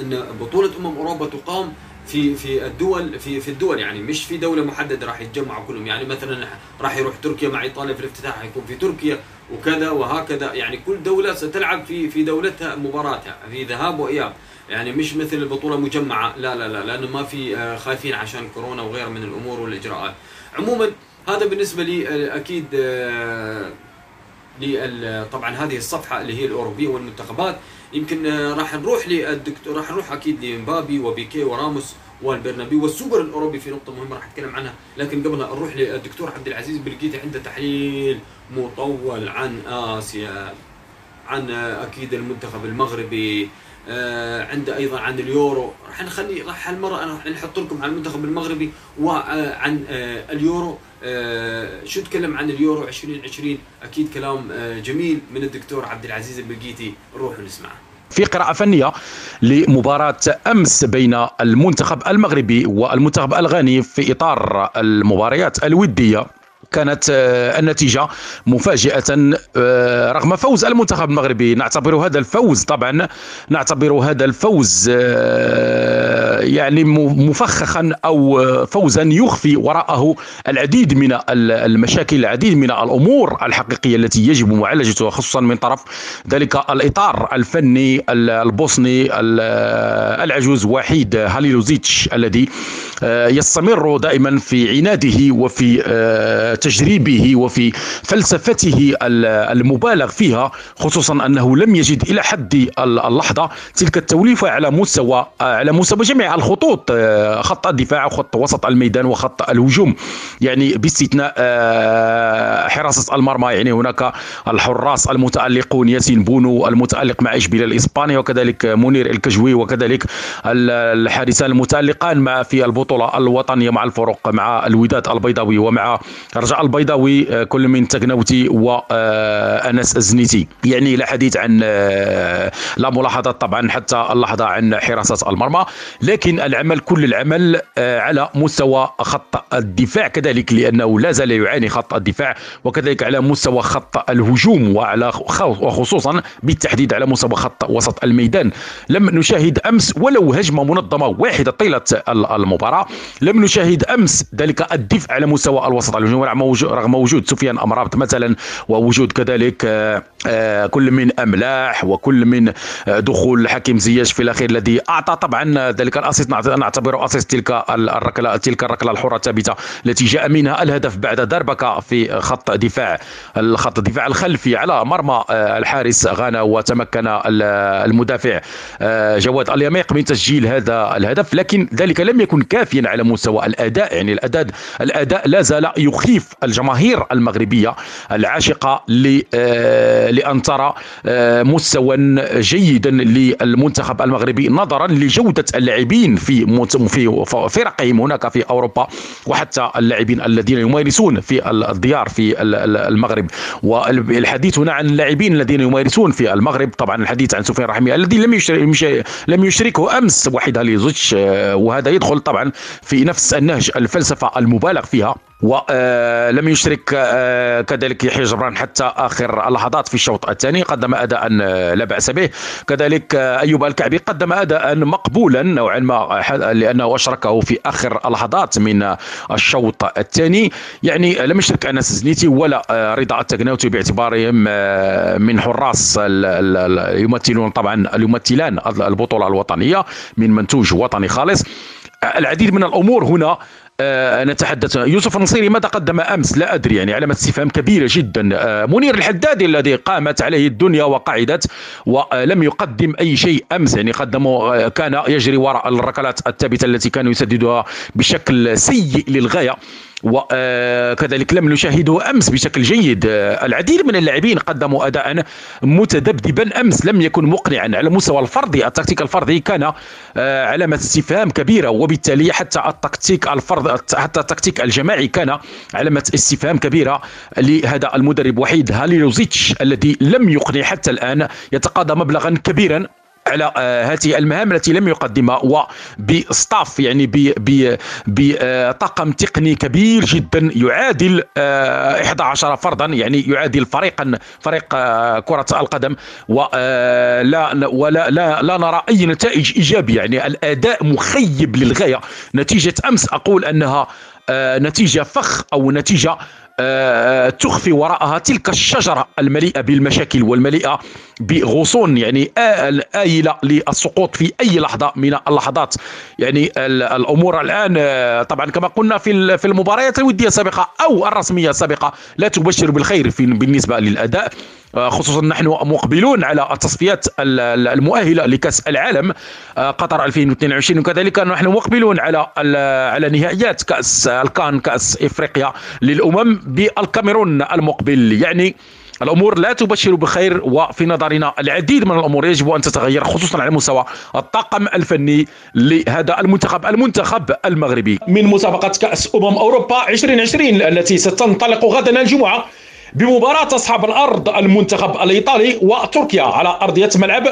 إن بطولة أمم أوروبا تقام في في الدول في في الدول يعني مش في دولة محددة راح يتجمعوا كلهم. يعني مثلا راح يروح تركيا مع ايطاليا في الافتتاح حيكون في تركيا وكذا وهكذا. يعني كل دولة ستلعب في في دولتها مباراتها في ذهاب وإياب. يعني مش مثل البطولة مجمعة. لا لا لا لأنه ما في آه، خايفين عشان كورونا وغير من الأمور والإجراءات. عموما هذا بالنسبة لي آه، أكيد آه، طبعا هذه الصفحة اللي هي الأوروبية والمنتخبات. يمكن راح نروح للدكتور راح نروح أكيد لمبابي وبيكي وراموس والبرنابي والسوبر الأوروبي في نقطة مهمة راح اتكلم عنها. لكن قبلها نروح للدكتور عبد العزيز بلقيتي عنده تحليل مطول عن آسيا عن أكيد المنتخب المغربي. آه عنده أيضا عن اليورو. راح نخلي راح هالمرة أنا نحط لكم عن المنتخب المغربي وعن آه اليورو. آه شو تكلم عن اليورو 2020 أكيد كلام آه جميل من الدكتور عبد العزيز البلقيتي نروح نسمعه. في قراءة فنية لمباراة أمس بين المنتخب المغربي والمنتخب الغاني في إطار المباريات الودية. كانت النتيجة مفاجئة رغم فوز المنتخب المغربي. نعتبر هذا الفوز طبعا نعتبر هذا الفوز يعني مفخخا أو فوزا يخفي وراءه العديد من المشاكل العديد من الأمور الحقيقية التي يجب معالجتها خصوصا من طرف ذلك الإطار الفني البوسني العجوز وحيد هاليلوزيتش الذي يستمر دائما في عناده وفي تجريبه وفي فلسفته المبالغ فيها خصوصا أنه لم يجد إلى حد اللحظة تلك التوليفة على مستوى على مستوى جميع الخطوط خط الدفاع وخط وسط الميدان وخط الهجوم. يعني باستثناء حراسة المرمى يعني هناك الحراس المتألقون ياسين بونو المتألق مع اشبيليه الاسباني وكذلك منير الكجوي وكذلك الحارسان المتألقان مع في البطولة الوطنية مع الفرق مع الوداد البيضاوي ومع رجاء البيضاوي آه، كل من تكناوتي وانس الزنيتي. يعني لا حديث عن آه، لا ملاحظات طبعا حتى اللحظة عن حراسة المرمى لكن العمل كل العمل آه، على مستوى خط الدفاع. كذلك لأنه لا زال يعاني خط الدفاع وكذلك على مستوى خط الهجوم وعلى وخصوصا بالتحديد على مستوى خط وسط الميدان. لم نشاهد أمس ولو هجمة منظمة واحدة طيلة المباراة. لم نشاهد أمس ذلك الدفع على مستوى الوسط الهجومي رغم وجود سفيان أمرابط مثلا ووجود كذلك آه، آه، كل من أملاح وكل من آه، دخول حكيم زياش في الأخير الذي أعطى طبعا ذلك الأسيست. نعتبره أسيست تلك الركله تلك الركلة الحرة الثابتة التي جاء منها الهدف بعد دربكة في خط دفاع الخط الدفاع الخلفي على مرمى الحارس غانا وتمكن المدافع جواد اليميق من تسجيل هذا الهدف. لكن ذلك لم يكن كافيا على مستوى الأداء يعني الاداء الأداء لا زال يخيف الجماهير المغربية العاشقة آه، لأن ترى آه، مستوى جيدا للمنتخب المغربي نظرا لجودة اللاعبين في في فرقهم هناك في أوروبا وحتى اللاعبين الذين يمارسون في الديار في المغرب. والحديث هنا عن اللاعبين الذين يمارسون في المغرب طبعا الحديث عن سفيان رحمي الذي لم لم يشركه أمس وحيد هاليزوتش آه، وهذا يدخل طبعا في نفس النهج الفلسفة المبالغ فيها. ولم يشرك آه، كذلك يحيى جبران حتى آخر اللحظات في الشوط الثاني قدم اداء آه، لا بأس به. كذلك آه، أيوب الكعبي قدم اداء مقبولا نوعا ما لأنه أشركه في آخر اللحظات من الشوط الثاني. يعني لم يشرك أنس زنيتي ولا رضا التقناوتي باعتبارهم من حراس يمثلون طبعا يمثلان البطولة الوطنية من منتوج وطني خالص. العديد من الأمور هنا آه نتحدث. يوسف النصيري ماذا قدم أمس؟ لا أدري يعني علامة استفهام كبيرة جدا. آه منير الحدادي الذي قامت عليه الدنيا وقعدت ولم يقدم أي شيء أمس يعني قدمه آه كان يجري وراء الركلات الثابتة التي كانوا يسددها بشكل سيء للغاية. وكذلك لم نشاهده أمس بشكل جيد. العديد من اللاعبين قدموا اداء متذبذبا. أمس لم يكن مقنعا على المستوى الفردي التكتيك الفردي كان آه، علامة استفهام كبيرة وبالتالي حتى التكتيك الفرد حتى التكتيك الجماعي كان علامة استفهام كبيرة لهذا المدرب وحيد هاليلوزيتش الذي لم يقنع حتى الآن. يتقاضى مبلغا كبيرا. على آه، هذه المهام التي لم يقدمها وبستاف يعني بطاقم آه، تقني كبير جدا يعادل 11 آه، فردا يعني يعادل فريقا فريق كرة القدم ولا ولا لا, لا نرى أي نتائج إيجابية. يعني الأداء مخيب للغاية. نتيجة أمس أقول أنها نتيجة فخ أو نتيجة آه، تخفي وراءها تلك الشجرة المليئة بالمشاكل والمليئة بغصون يعني آيلة للسقوط في أي لحظة من اللحظات. يعني الأمور الآن آه، طبعا كما قلنا في في المباريات الودية السابقة أو الرسمية السابقة لا تبشر بالخير بالنسبة للأداء. آه، خصوصا نحن مقبلون على التصفيات المؤهلة لكأس العالم آه، قطر 2022 وكذلك نحن مقبلون على على نهائيات كأس الكان كأس إفريقيا للأمم بالكاميرون المقبل. يعني الأمور لا تبشر بخير وفي نظرنا العديد من الأمور يجب أن تتغير خصوصا على مستوى الطاقم الفني لهذا المنتخب المنتخب المغربي. من مسابقة كأس أمم أوروبا 2020 التي ستنطلق غدا الجمعة بمباراة أصحاب الأرض المنتخب الإيطالي وتركيا على أرضية ملعب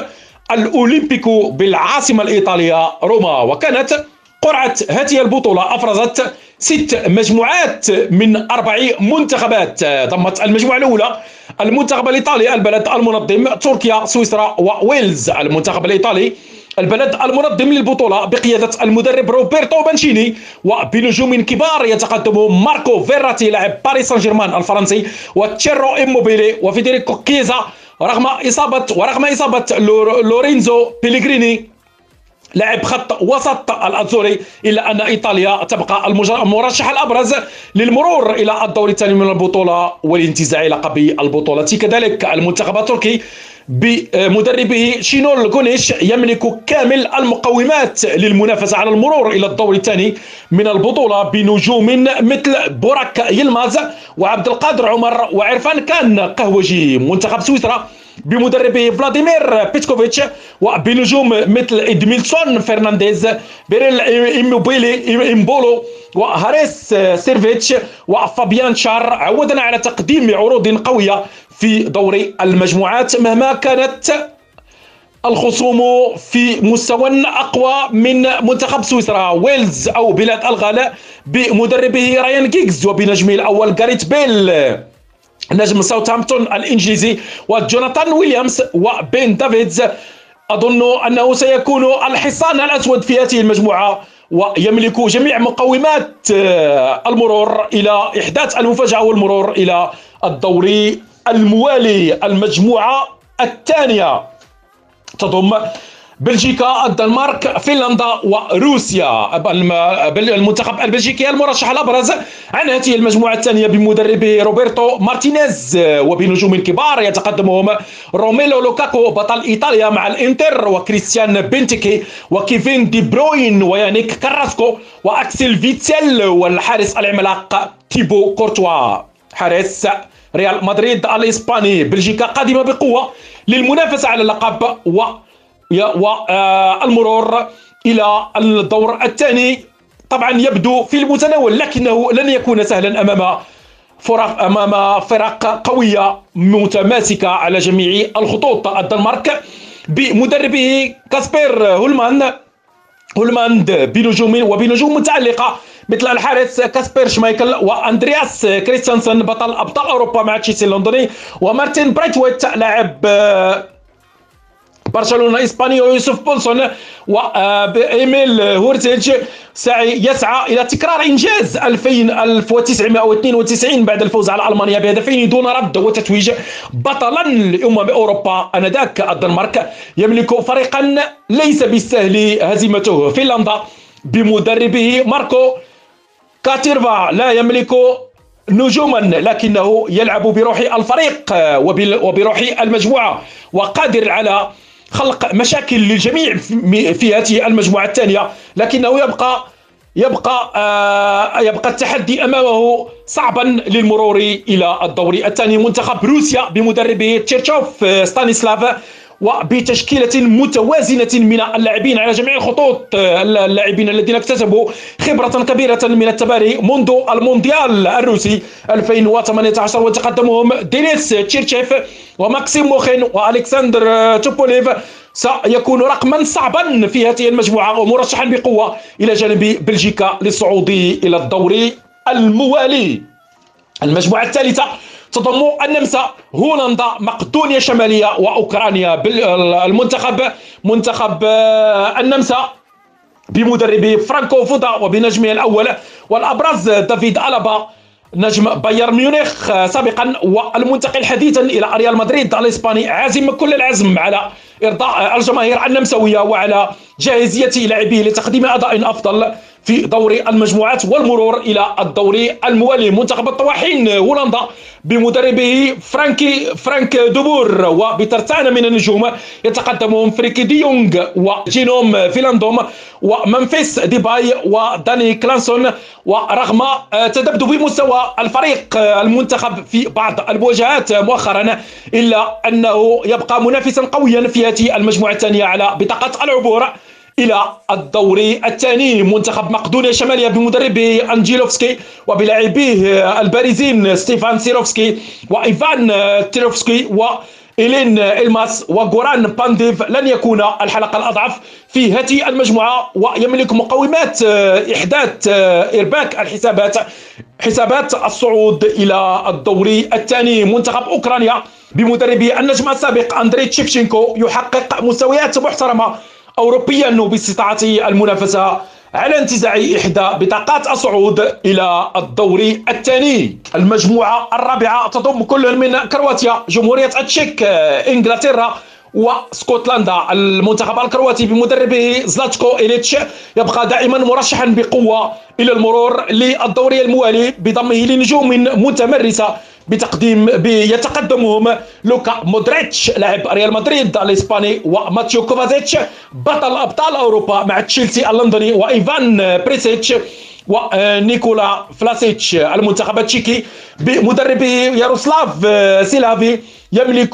الأولمبيكو بالعاصمة الإيطالية روما. وكانت قرعة هذه البطولة أفرزت ست مجموعات من أربع منتخبات. ضمت المجموعة الأولى المنتخب الإيطالي البلد المنظم تركيا سويسرا وويلز. المنتخب الإيطالي البلد المنظم للبطولة بقيادة المدرب روبرتو مانشيني وبنجوم كبار يتقدمهم ماركو فيراتي لاعب باريس سان جيرمان الفرنسي وتشيرو إيموبيلي وفيدريكو كيزا رغم إصابة ورغم إصابة لورينزو بيليغريني لاعب خط وسط الأزوري إلا أن إيطاليا تبقى المرشح الأبرز للمرور إلى الدور الثاني من البطولة والانتزاع لقب البطولة. كذلك المنتخب التركي بمدربه شينول غونيش يملك كامل المقومات للمنافسة على المرور إلى الدور الثاني من البطولة بنجوم مثل بوراك يلماز وعبد القادر عمر وعرفان كان قهوه جي. منتخب سويسرا بمدربه فلاديمير بيتكوفيتش وبنجوم مثل إدميلسون فرنانديز بريل إيمبولو إمبولو وهاريس سيفيروفيتش وفابيان شار عودنا على تقديم عروض قوية في دور المجموعات مهما كانت. الخصوم في مستوى أقوى من منتخب سويسرا ويلز أو بلاد الغال بمدربه رايان جيجز وبنجمه الأول جاريت بيل. نجم ساوثهامبتون الإنجليزي وجوناثان ويليامز وبين ديفيز. أظن أنه سيكون الحصان الأسود في هذه المجموعة ويملك جميع مقومات المرور إلى إحداث المفاجأة والمرور إلى الدور الموالي المجموعة الثانية. تضم بلجيكا الدنمارك فنلندا وروسيا. المنتخب البلجيكي المرشح الأبرز عن هذه المجموعة الثانية بمدربه روبرتو مارتينيز. وبنجوم كبار يتقدمهم روميلو لوكاكو بطل إيطاليا مع الإنتر وكريستيان بنتيكي وكيفين دي بروين ويانيك كاراسكو وأكسل فيتسيل والحارس العملاق تيبو كورتوا. حارس ريال مدريد الإسباني. بلجيكا قادمة بقوة للمنافسة على اللقب و والمرور آه، إلى الدور الثاني. طبعا يبدو في المتناول لكنه لن يكون سهلا أمام فرق أمام فرق قوية متماسكة على جميع الخطوط. الدنمارك بمدربه كاسبير هيولمان هيولماند بنجوم وبنجوم متألقة مثل الحارس كاسبير شمايكل وأندرياس كريستيانسن بطل أبطال أوروبا مع تشيلسي اللندني ومارتن برايتويت لاعب آه، برشلونه اسباني ويوسف بولسون وايميل هويبيرج يسعى إلى تكرار انجاز 2000 1992 بعد الفوز على المانيا بهدفين دون رد وتتويج بطلا لامم اوروبا انذاك الدنمارك يملك فريقا ليس بالسهل هزيمته فنلندا بمدربه ماركو كاتيرفا لا يملك نجوما لكنه يلعب بروح الفريق وبروح المجموعه وقادر على خلق مشاكل للجميع في هذه المجموعة الثانية لكنه يبقى يبقى آه يبقى التحدي أمامه صعبا للمرور إلى الدور الثاني. منتخب روسيا بمدربه تشيرشوف آه، ستانيسلاف وبتشكيلة متوازنة من اللاعبين على جميع الخطوط اللاعبين الذين اكتسبوا خبرة كبيرة من التباري منذ المونديال الروسي 2018 وتقدمهم دينيس تشيريشيف وماكسيم موخين وألكسندر سوبوليف. سيكون رقما صعبا في هذه المجموعة ومرشحا بقوة إلى جانب بلجيكا للصعود إلى الدور الموالي. المجموعة الثالثة تضم النمسا هولندا مقدونيا الشمالية وأوكرانيا المنتخب منتخب آه، النمسا بمدربه فرانكو فودا وبنجمه الأول. والأبرز دافيد ألابا نجم بايرن ميونخ آه، سابقا والمنتقل حديثا إلى ريال مدريد. الإسباني عازم كل العزم على إرضاء الجماهير النمساوية وعلى جاهزية لاعبيه لتقديم أداء أفضل. في دور المجموعات والمرور إلى الدور الموالي منتخب الطواحين هولندا بمدربه فرانكي فرانك دي بور. وبترسانة من النجوم يتقدمهم فرينكي دي يونغ وجيني فينالدوم وممفيس ديباي ودافي كلاسن. ورغم تذبذب مستوى الفريق المنتخب في بعض المواجهات مؤخرا إلا أنه يبقى منافسا قويا في هذه المجموعة الثانية على بطاقة العبور. إلى الدور الثاني. منتخب مقدونيا الشمالية بمدربه أنجيلوفسكي وبلاعبيه البارزين ستيفان سيروفسكي وإيفان تيروفسكي و إيليف إلماس وغوران بانديف. لن يكون الحلقة الأضعف في هذه المجموعة ويملك مقومات إحداث إرباك الحسابات حسابات الصعود إلى الدور الثاني. منتخب أوكرانيا بمدربه النجم السابق أندري تشيفشينكو يحقق مستويات محترمة أوروبيا باستطاعته المنافسة على انتزاع إحدى بطاقات الصعود إلى الدور الثاني. المجموعة الرابعة تضم كل من كرواتيا جمهورية التشيك إنجلترا وسكوتلندا المنتخب الكرواتي بمدربه زلاتكو داليتش يبقى دائما مرشحا بقوة إلى المرور للدور الموالي بضمه لنجوم متمرسة بتقديم يتقدمهم لوكا مودريتش لاعب ريال مدريد الإسباني وماتيو كوفاسيتش. بطل أبطال أوروبا مع تشيلسي اللندني وإيفان بريسيتش ونيكولا فلاسيتش المنتخب التشيكي. بمدربه ياروسلاف سيلهافي يملك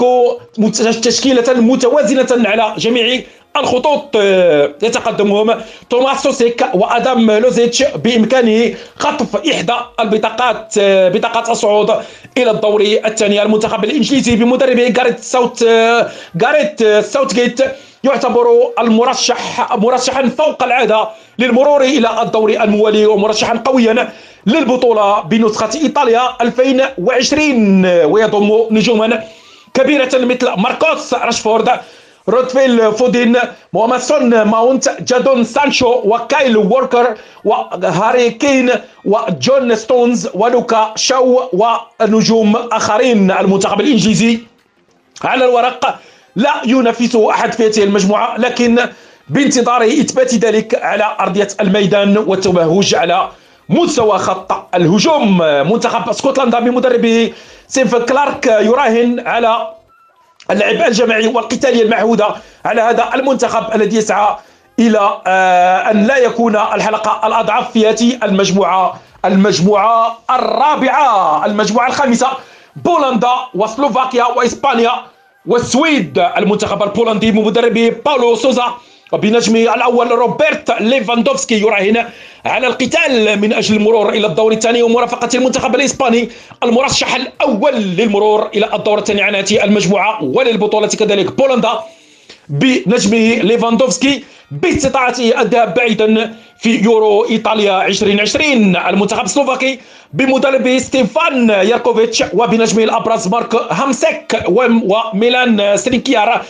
تشكيلة متوازنة على جميع الخطوط آه، يتقدمهم توماس سوتشيك وأدام لوزيتش بامكانه خطف إحدى البطاقات آه، بطاقات الصعود إلى الدور الثاني المنتخب الإنجليزي بمدربه جاريث ساوث آه، جاريث ساوثجيت يعتبر المرشح مرشحا فوق العادة للمرور إلى الدور الموالي ومرشحا قويا للبطولة بنسخة إيطاليا 2020 ويضم نجوما كبيرة مثل ماركوس راشفورد وفيل فودين وماسون ماونت جادون سانشو وكايل ووركر وهاري كين وجون ستونز ولوكا شاو ونجوم اخرين المنتخب الانجليزي على الورق لا ينافس أحد في هذه المجموعة لكن بانتظار إثبات ذلك على أرضية الميدان والتوهج على مستوى خط الهجوم. منتخب اسكتلندا بمدربه سيف كلارك يراهن على اللعب الجماعي والقتاليه المعهوده على هذا المنتخب الذي يسعى إلى آه، أن لا يكون الحلقة الأضعف في هذه المجموعة المجموعة الرابعة المجموعة الخامسة بولندا وسلوفاكيا وإسبانيا والسويد. المنتخب البولندي بمدربه باولو سوزا وبنجمه الأول روبرت ليفاندوفسكي يراهن على القتال من أجل المرور إلى الدور الثاني ومرافقة المنتخب الإسباني. المرشح الأول للمرور إلى الدور الثاني عن هذه المجموعة وللبطولة كذلك. بولندا بنجمه ليفاندوفسكي باستطاعته الذهاب بعيدا في يورو إيطاليا 2020 المنتخب السلوفاكي بمدرب ستيفان ياركوفيتش وبنجمه الأبرز مارك هامسك وميلان سرينكيار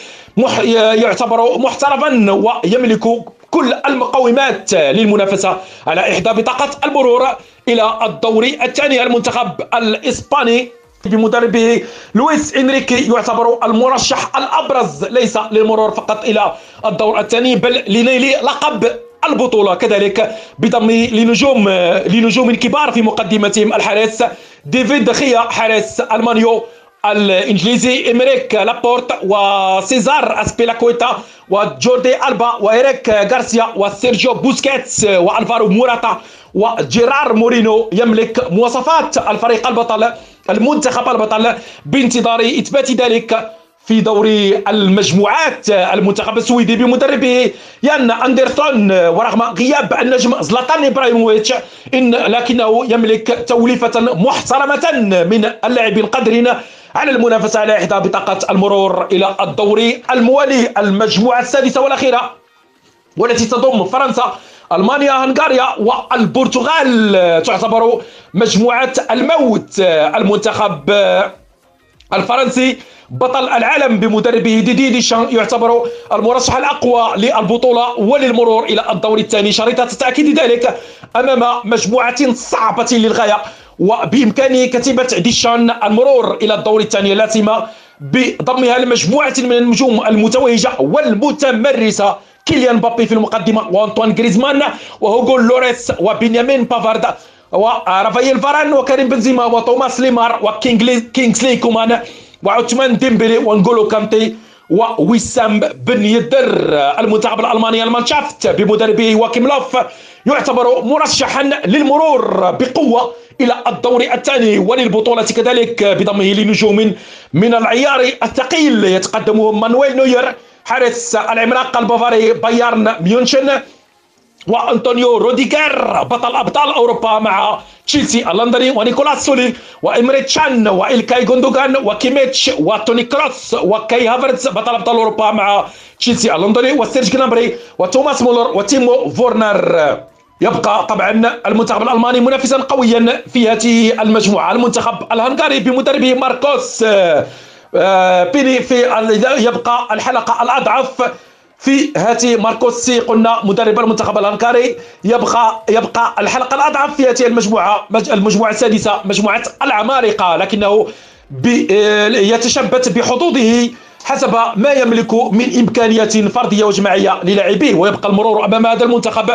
يعتبر محترفا ويملك كل المقومات للمنافسة على إحدى بطاقة المرور إلى الدور الثاني المنتخب الإسباني. بمدربه لويس إنريكي يعتبر المرشح الأبرز ليس للمرور فقط إلى الدور الثاني بل لنيل لقب البطولة. كذلك بضم لنجوم لنجوم كبار في مقدمتهم الحارس ديفيد دي خيا حارس المانيو الانجليزي ايمريك لابورت وسيزار اسبيلاكويتا وجوردي البا وايريك غارسيا وسيرجيو بوسكيتس والفارو موراتا وجيرار مورينو يملك مواصفات الفريق البطل المنتخب البطل بانتظار اثبات ذلك في دوري المجموعات المنتخب السويدي بمدربه يان اندرسون ورغم غياب النجم زلاتان ابراهيموفيتش ان لكنه يملك توليفه محترمه من اللاعبين القادرين على المنافسة على إحدى بطاقات المرور إلى الدور الموالي المجموعة السادسة والأخيرة والتي تضم فرنسا ألمانيا هنغاريا والبرتغال. تعتبر مجموعة الموت المنتخب الفرنسي بطل العالم بمدربه ديدييه ديشان. يعتبر المرشح الأقوى للبطولة وللمرور إلى الدور الثاني. شريطة تأكيد ذلك أمام مجموعة صعبة للغاية. وبامكان كتيبة ديشان المرور إلى الدور الثاني لا سيما بضمها لمجموعة من النجوم المتوهجة والمتمرسة. كيليان مبابي في المقدمة وأنطوان غريزمان وهوغو لوريس وبنيامين بافارد ورافائيل فاران وكريم بنزيما وتوماس ليمار وكينغسلي كومان وعثمان ديمبيلي ونغولو كانتي ووسام بن يدر. المنتخب الألماني المانشافت بمدربه يواكيم لوف يعتبر مرشحا للمرور بقوة إلى الدور الثاني وللبطولة كذلك بضمه لنجوم من العيار الثقيل. يتقدمهم مانويل نوير حارس العملاق البافاري بايرن ميونشن وأنطونيو روديغر بطل أبطال أوروبا مع تشيلسي اللندني ونيكلاس سولي وإمري تشان وإلكاي جوندوغان وكيميتش وتوني كروس وكاي هافرتز بطل أبطال أوروبا مع تشيلسي اللندني وسيرج جنابري وتوماس مولر وتيمو فورنر. يبقى طبعا المنتخب الألماني منافسا قويا في هذه المجموعة. المنتخب الهنغاري بمدربه ماركوس آه، بيني في يبقى الحلقة الأضعف في هاتي ماركو روسي قلنا مدرب المنتخب الهنغاري. يبقى يبقى الحلقة الأضعف في هذه المجموعة المجموعة السادسة مجموعة العمالقة لكنه آه، يتشبت بحظوظه حسب ما يملك من إمكانيات فردية وجماعيه للاعبيه. ويبقى المرور أمام هذا المنتخب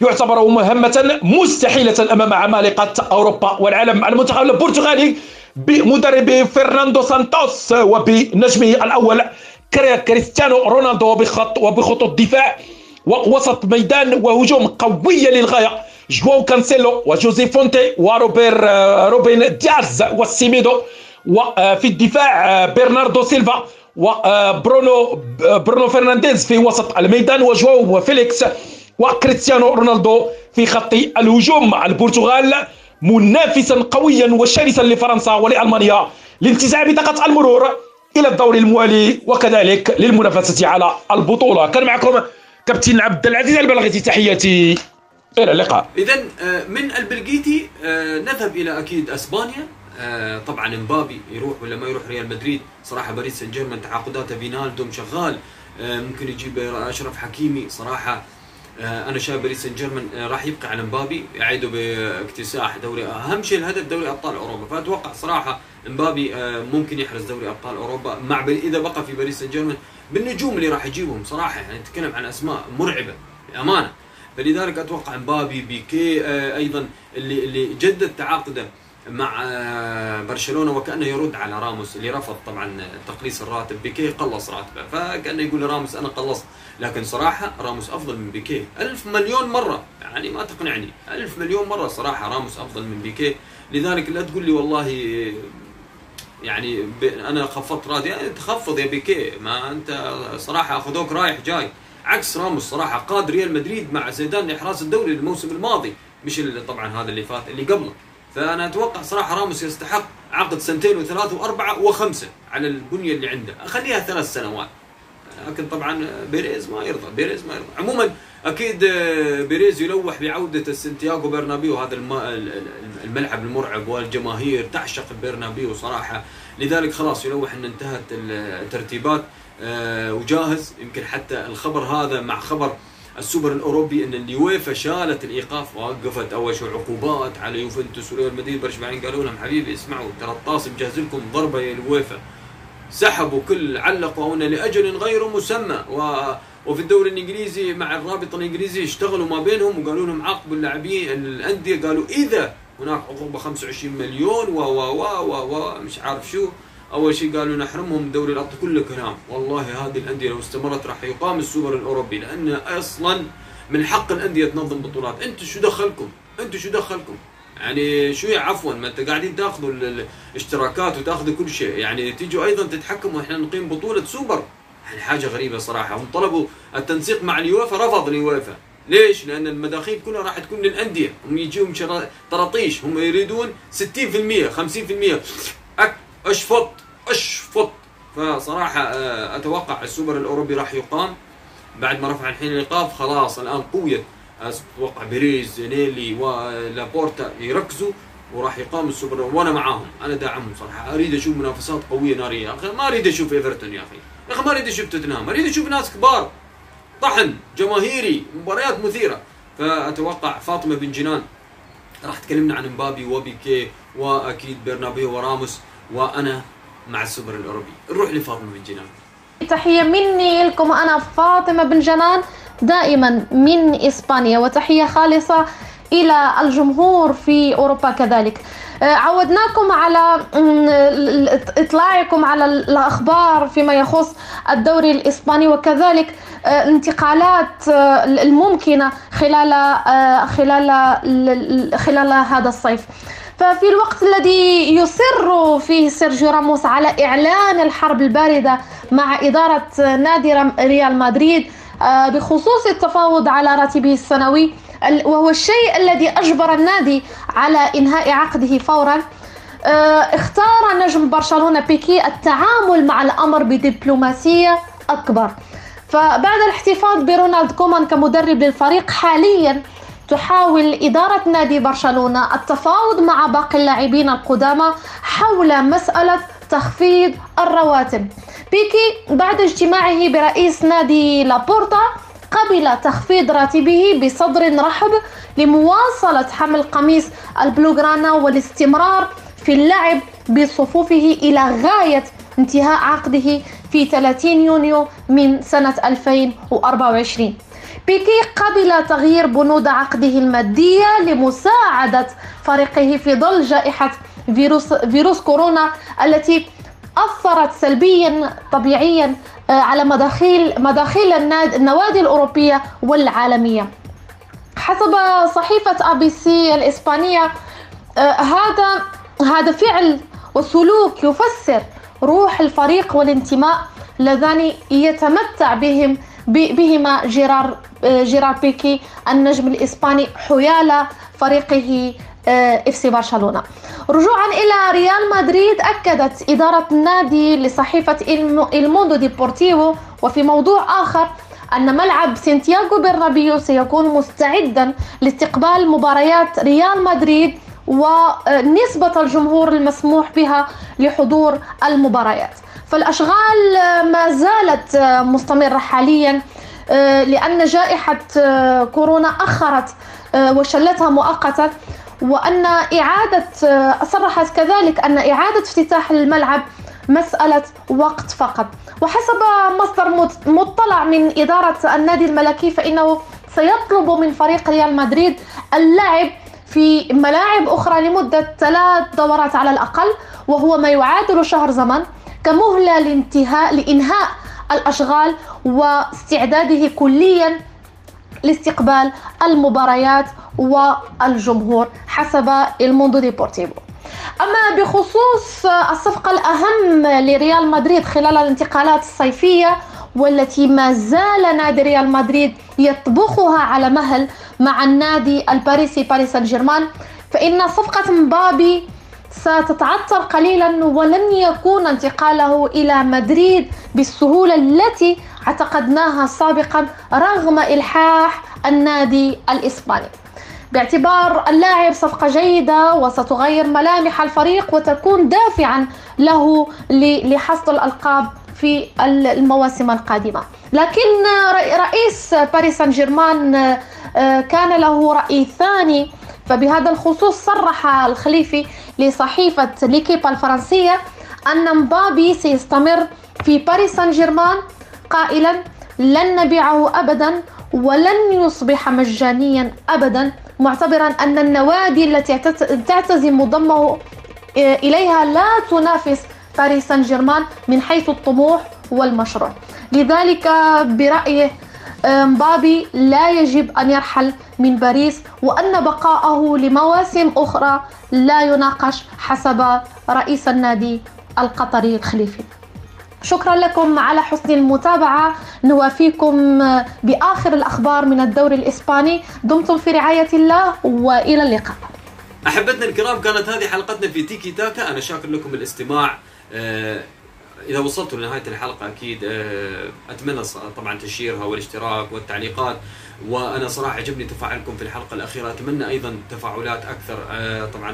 يعتبر مهمة مستحيلة أمام عمالقة أوروبا والعالم المنتخب البرتغالي بمدرب فرناندو سانتوس وبنجمه الأول كريستيانو رونالدو بخط وبخطوط دفاع ووسط ميدان وهجوم قوية للغاية. جواو كانسيلو وجوزي فونتي وروبير روبين دياز والسيميدو وفي الدفاع برناردو سيلفا وبرونو برونو فرنانديز في وسط الميدان. وجواو فيليكس وكريستيانو رونالدو في خط الهجوم البرتغال منافسا قويا وشرسا لفرنسا ولألمانيا لانتزاع بطاقة المرور إلى الدور الموالي وكذلك للمنافسة على البطولة. كان معكم كابتن عبد العزيز البلغيتي تحياتي إلى اللقاء. إذا آه، من البلغيتي آه، نذهب إلى أكيد أسبانيا. آه، طبعا إمبابي يروح ولا ما يروح ريال مدريد؟ صراحة باريس سان جيرمان تعاقداته فينالدوم شغال. ممكن يجيب أشرف حكيمي صراحة آه، أنا شايف باريس سان جيرمان آه، راح يبقى على مبابي يعيدوا باكتساح دوري أهم شيء الهدف دوري أبطال أوروبا. فأتوقع صراحة مبابي آه، ممكن يحرز دوري أبطال أوروبا مع إذا بقى في باريس سان جيرمان بالنجوم اللي راح يجيبهم صراحة يعني نتكلم عن أسماء مرعبة بأمانة. فلذلك أتوقع مبابي بيكي أيضا اللي اللي جدد تعاقده مع برشلونة وكأنه يرد على راموس اللي رفض طبعا تقليص الراتب بيكي قلص راتبه. فكأنه يقول لراموس أنا قلصت. لكن صراحة راموس أفضل من بيكي ألف مليون مرة. يعني ما تقنعني. ألف مليون مرة صراحة راموس أفضل من بيكي لذلك لا تقول لي والله يعني أنا خفضت راتبي. يعني تخفض يا بيكي ما أنت صراحة أخذوك رايح جاي. عكس راموس صراحة قاد ريال مدريد مع زيدان لاحراز الدوري الموسم الماضي. مش اللي طبعا هذا اللي فات اللي قبله. فأنا أتوقع صراحة راموس يستحق عقد سنتين وثلاث وأربعة وخمسة على البنية اللي عنده. خليها ثلاث سنوات. لكن طبعا بيريز ما يرضى بيريز ما يرضى. عموما أكيد بيريز يلوح بعودة السنتياغو برنابيو هذا الملعب المرعب والجماهير تعشق البرنابيو صراحة. لذلك خلاص يلوح إن انتهت الترتيبات. آه، وجاهز. يمكن حتى الخبر هذا مع خبر السوبر الأوروبي إن اليويفا شالت الإيقاف وقفت أول شيء عقوبات على يوفنتوس وريال مدريد. برشلونة بعدين قالوا لهم حبيبي اسمعوا ترى الطاس مجهز لكم ضربة يا اليويفا سحبوا كل علقوا هنا لأجل غير مسمى. و وفي الدوري الإنجليزي مع الرابطه الإنجليزي اشتغلوا ما بينهم وقالوا لهم عاقبوا اللاعبين الأندية. قالوا إذا هناك عقوبة 25 مليون و و و و, و مش عارف شو. أول شيء قالوا نحرمهم دوري الأبطال كله كلام. والله هذه الأندية لو استمرت راح يقام السوبر الأوروبي لأن أصلا من حق الأندية تنظم بطولات. أنتم شو دخلكم؟ أنتم شو دخلكم؟ يعني شو عفوا ما انت قاعدين تاخذوا الاشتراكات وتاخذوا كل شيء. يعني تيجوا أيضا تتحكموا إحنا نقيم بطولة سوبر. يعني حاجة غريبة صراحة. هم طلبوا التنسيق مع اليويفا رفض اليويفا ليش؟ لأن المداخيل كلها راح تكون للأندية. هم يجيهم طراطيش هم يريدون 60% 50% أشفط أشفط. فصراحة آه، أتوقع السوبر الأوروبي راح يقام. بعد ما رفع الحين الإيقاف خلاص الآن قويت أتوقع بيريز وأنييلي ولابورتا يركزوا وراح يقام السوبر وأنا معاهم أنا داعمهم صراحة. أريد أشوف منافسات قوية نارية. يا أخي ما أريد أشوف إيفرتون يا أخي. يا أخي ما أريد أشوف توتنهام. أريد أشوف ناس كبار. طحن جماهيري مباريات مثيرة. فأتوقع فاطمة بن جنان راح تكلمنا عن مبابي وبيكي وأكيد برنابيو وراموس. وأنا مع السوبر الأوروبي. نروح لفاطمة بن جنان. تحية مني لكم. أنا فاطمة بن جنان دائما من إسبانيا وتحية خالصة إلى الجمهور في أوروبا كذلك. آه، عودناكم على إطلاعكم على الأخبار فيما يخص الدوري الإسباني وكذلك الانتقالات آه، آه، الممكنة خلال خلال خلال هذا الصيف. ففي الوقت الذي يصر فيه سيرجيو راموس على إعلان الحرب الباردة مع إدارة نادي ريال مدريد آه، بخصوص التفاوض على راتبه السنوي وهو الشيء الذي أجبر النادي على إنهاء عقده فورا. آه، اختار نجم برشلونة بيكي التعامل مع الأمر بدبلوماسية أكبر. فبعد الاحتفاظ برونالد كومان كمدرب للفريق حاليا تحاول إدارة نادي برشلونة التفاوض مع باقي اللاعبين القدامى حول مسألة تخفيض الرواتب. بيكي بعد اجتماعه برئيس نادي لابورتا قبل تخفيض راتبه بصدر رحب لمواصلة حمل قميص البلوغرانا والاستمرار في اللعب بصفوفه إلى غاية انتهاء عقده في 30 يونيو من سنة 2024 بيكي قبل تغيير بنود عقده المادية لمساعدة فريقه في ظل جائحة فيروس, فيروس كورونا التي أثرت سلبيا طبيعيا آه، على مداخيل مداخيل النوادي الأوروبية والعالمية. حسب صحيفة إيه بي سي الإسبانية آه، هذا هذا فعل وسلوك يفسر روح الفريق والانتماء اللذان يتمتع بهم بهما جيرار آه، جيرار بيكي النجم الإسباني حيال فريقه آه، إف سي برشلونة. رجوعا إلى ريال مدريد أكدت إدارة النادي لصحيفة الموندو ديبورتيفو وفي موضوع آخر أن ملعب سانتياغو برنابيو سيكون مستعدا لاستقبال مباريات ريال مدريد ونسبة الجمهور المسموح بها لحضور المباريات. فالأشغال ما زالت مستمرة حاليا لأن جائحة كورونا أخرت وشلتها مؤقتا وأن إعادة صرحت كذلك أن إعادة افتتاح الملعب مسألة وقت فقط. وحسب مصدر مطلع من إدارة النادي الملكي فإنه سيطلب من فريق ريال مدريد اللعب في ملاعب أخرى لمدة ثلاث دورات على الأقل وهو ما يعادل شهر زمن. كمهلة لانتهاء لإنهاء الأشغال واستعداده كليا لاستقبال المباريات والجمهور حسب الموندو ديبورتيفو. أما بخصوص الصفقة الأهم لريال مدريد خلال الانتقالات الصيفية والتي ما زال نادي ريال مدريد يطبخها على مهل مع النادي الباريسي باريس سان جيرمان فإن صفقة مبابي ستتعثر قليلا ولن يكون انتقاله إلى مدريد بالسهولة التي اعتقدناها سابقا رغم إلحاح النادي الإسباني. باعتبار اللاعب صفقة جيدة وستغير ملامح الفريق وتكون دافعا له لحصد الألقاب في المواسم القادمة. لكن رئيس باريس سان جيرمان آه، كان له رأي ثاني فبهذا الخصوص صرح الخليفي لصحيفة ليكيبا الفرنسية أن مبابي سيستمر في باريس سان جيرمان قائلا لن نبيعه أبدا ولن يصبح مجانيا أبدا معتبرا أن النوادي التي تعتزم ضمه آه، إليها لا تنافس باريس سان جيرمان من حيث الطموح والمشروع. لذلك برأيه مبابي لا يجب أن يرحل من باريس وأن بقاءه لمواسم أخرى لا يناقش حسب رئيس النادي القطري الخليفي شكرا لكم على حسن المتابعة. نوافيكم بآخر الأخبار من الدوري الإسباني. دمتم في رعاية الله وإلى اللقاء. أحبتنا الكرام كانت هذه حلقتنا في تيكي تاكا. أنا شاكر لكم الاستماع. آه، إذا وصلتوا لنهاية الحلقة أكيد آه، أتمنى طبعا تشيرها والاشتراك والتعليقات. وأنا صراحة عجبني تفاعلكم في الحلقة الأخيرة. أتمنى أيضا تفاعلات أكثر آه، طبعا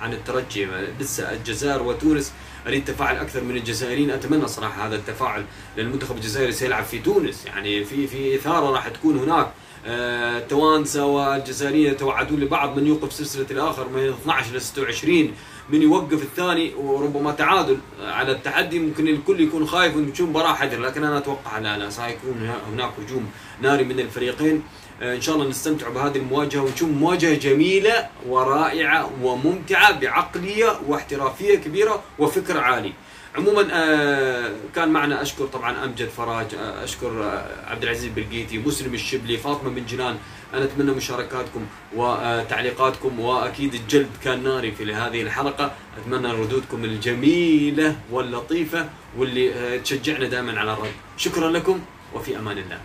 عن الترجي لسه الجزائر وتونس. أريد تفاعل أكثر من الجزائريين. أتمنى صراحة هذا التفاعل لأن المنتخب الجزائري سيلعب في تونس. يعني في في إثارة راح تكون هناك. التوانسه آه، والجزائريين يتوعدون لبعض من يوقف سلسلة الآخر من 12 ل 26 من يوقف الثاني وربما تعادل على التحدي ممكن الكل يكون خايف ونشوف مباراه حذر لكن أنا أتوقع لا لا سيكون هناك هجوم ناري من الفريقين آه، إن شاء الله نستمتع بهذه المواجهة ونشوف مواجهة جميلة ورائعة وممتعة بعقلية واحترافية كبيرة وفكر عالي. عموما آه، كان معنا أشكر طبعا أمجد فراج آه، أشكر عبد العزيز بالقيتي مسلم الشبلي فاطمة بن جنان أنا أتمنى مشاركاتكم وتعليقاتكم وأكيد الجلد كان ناري في هذه الحلقة. أتمنى ردودكم الجميلة واللطيفة واللي تشجعنا دائما على الرد. شكرا لكم وفي أمان الله.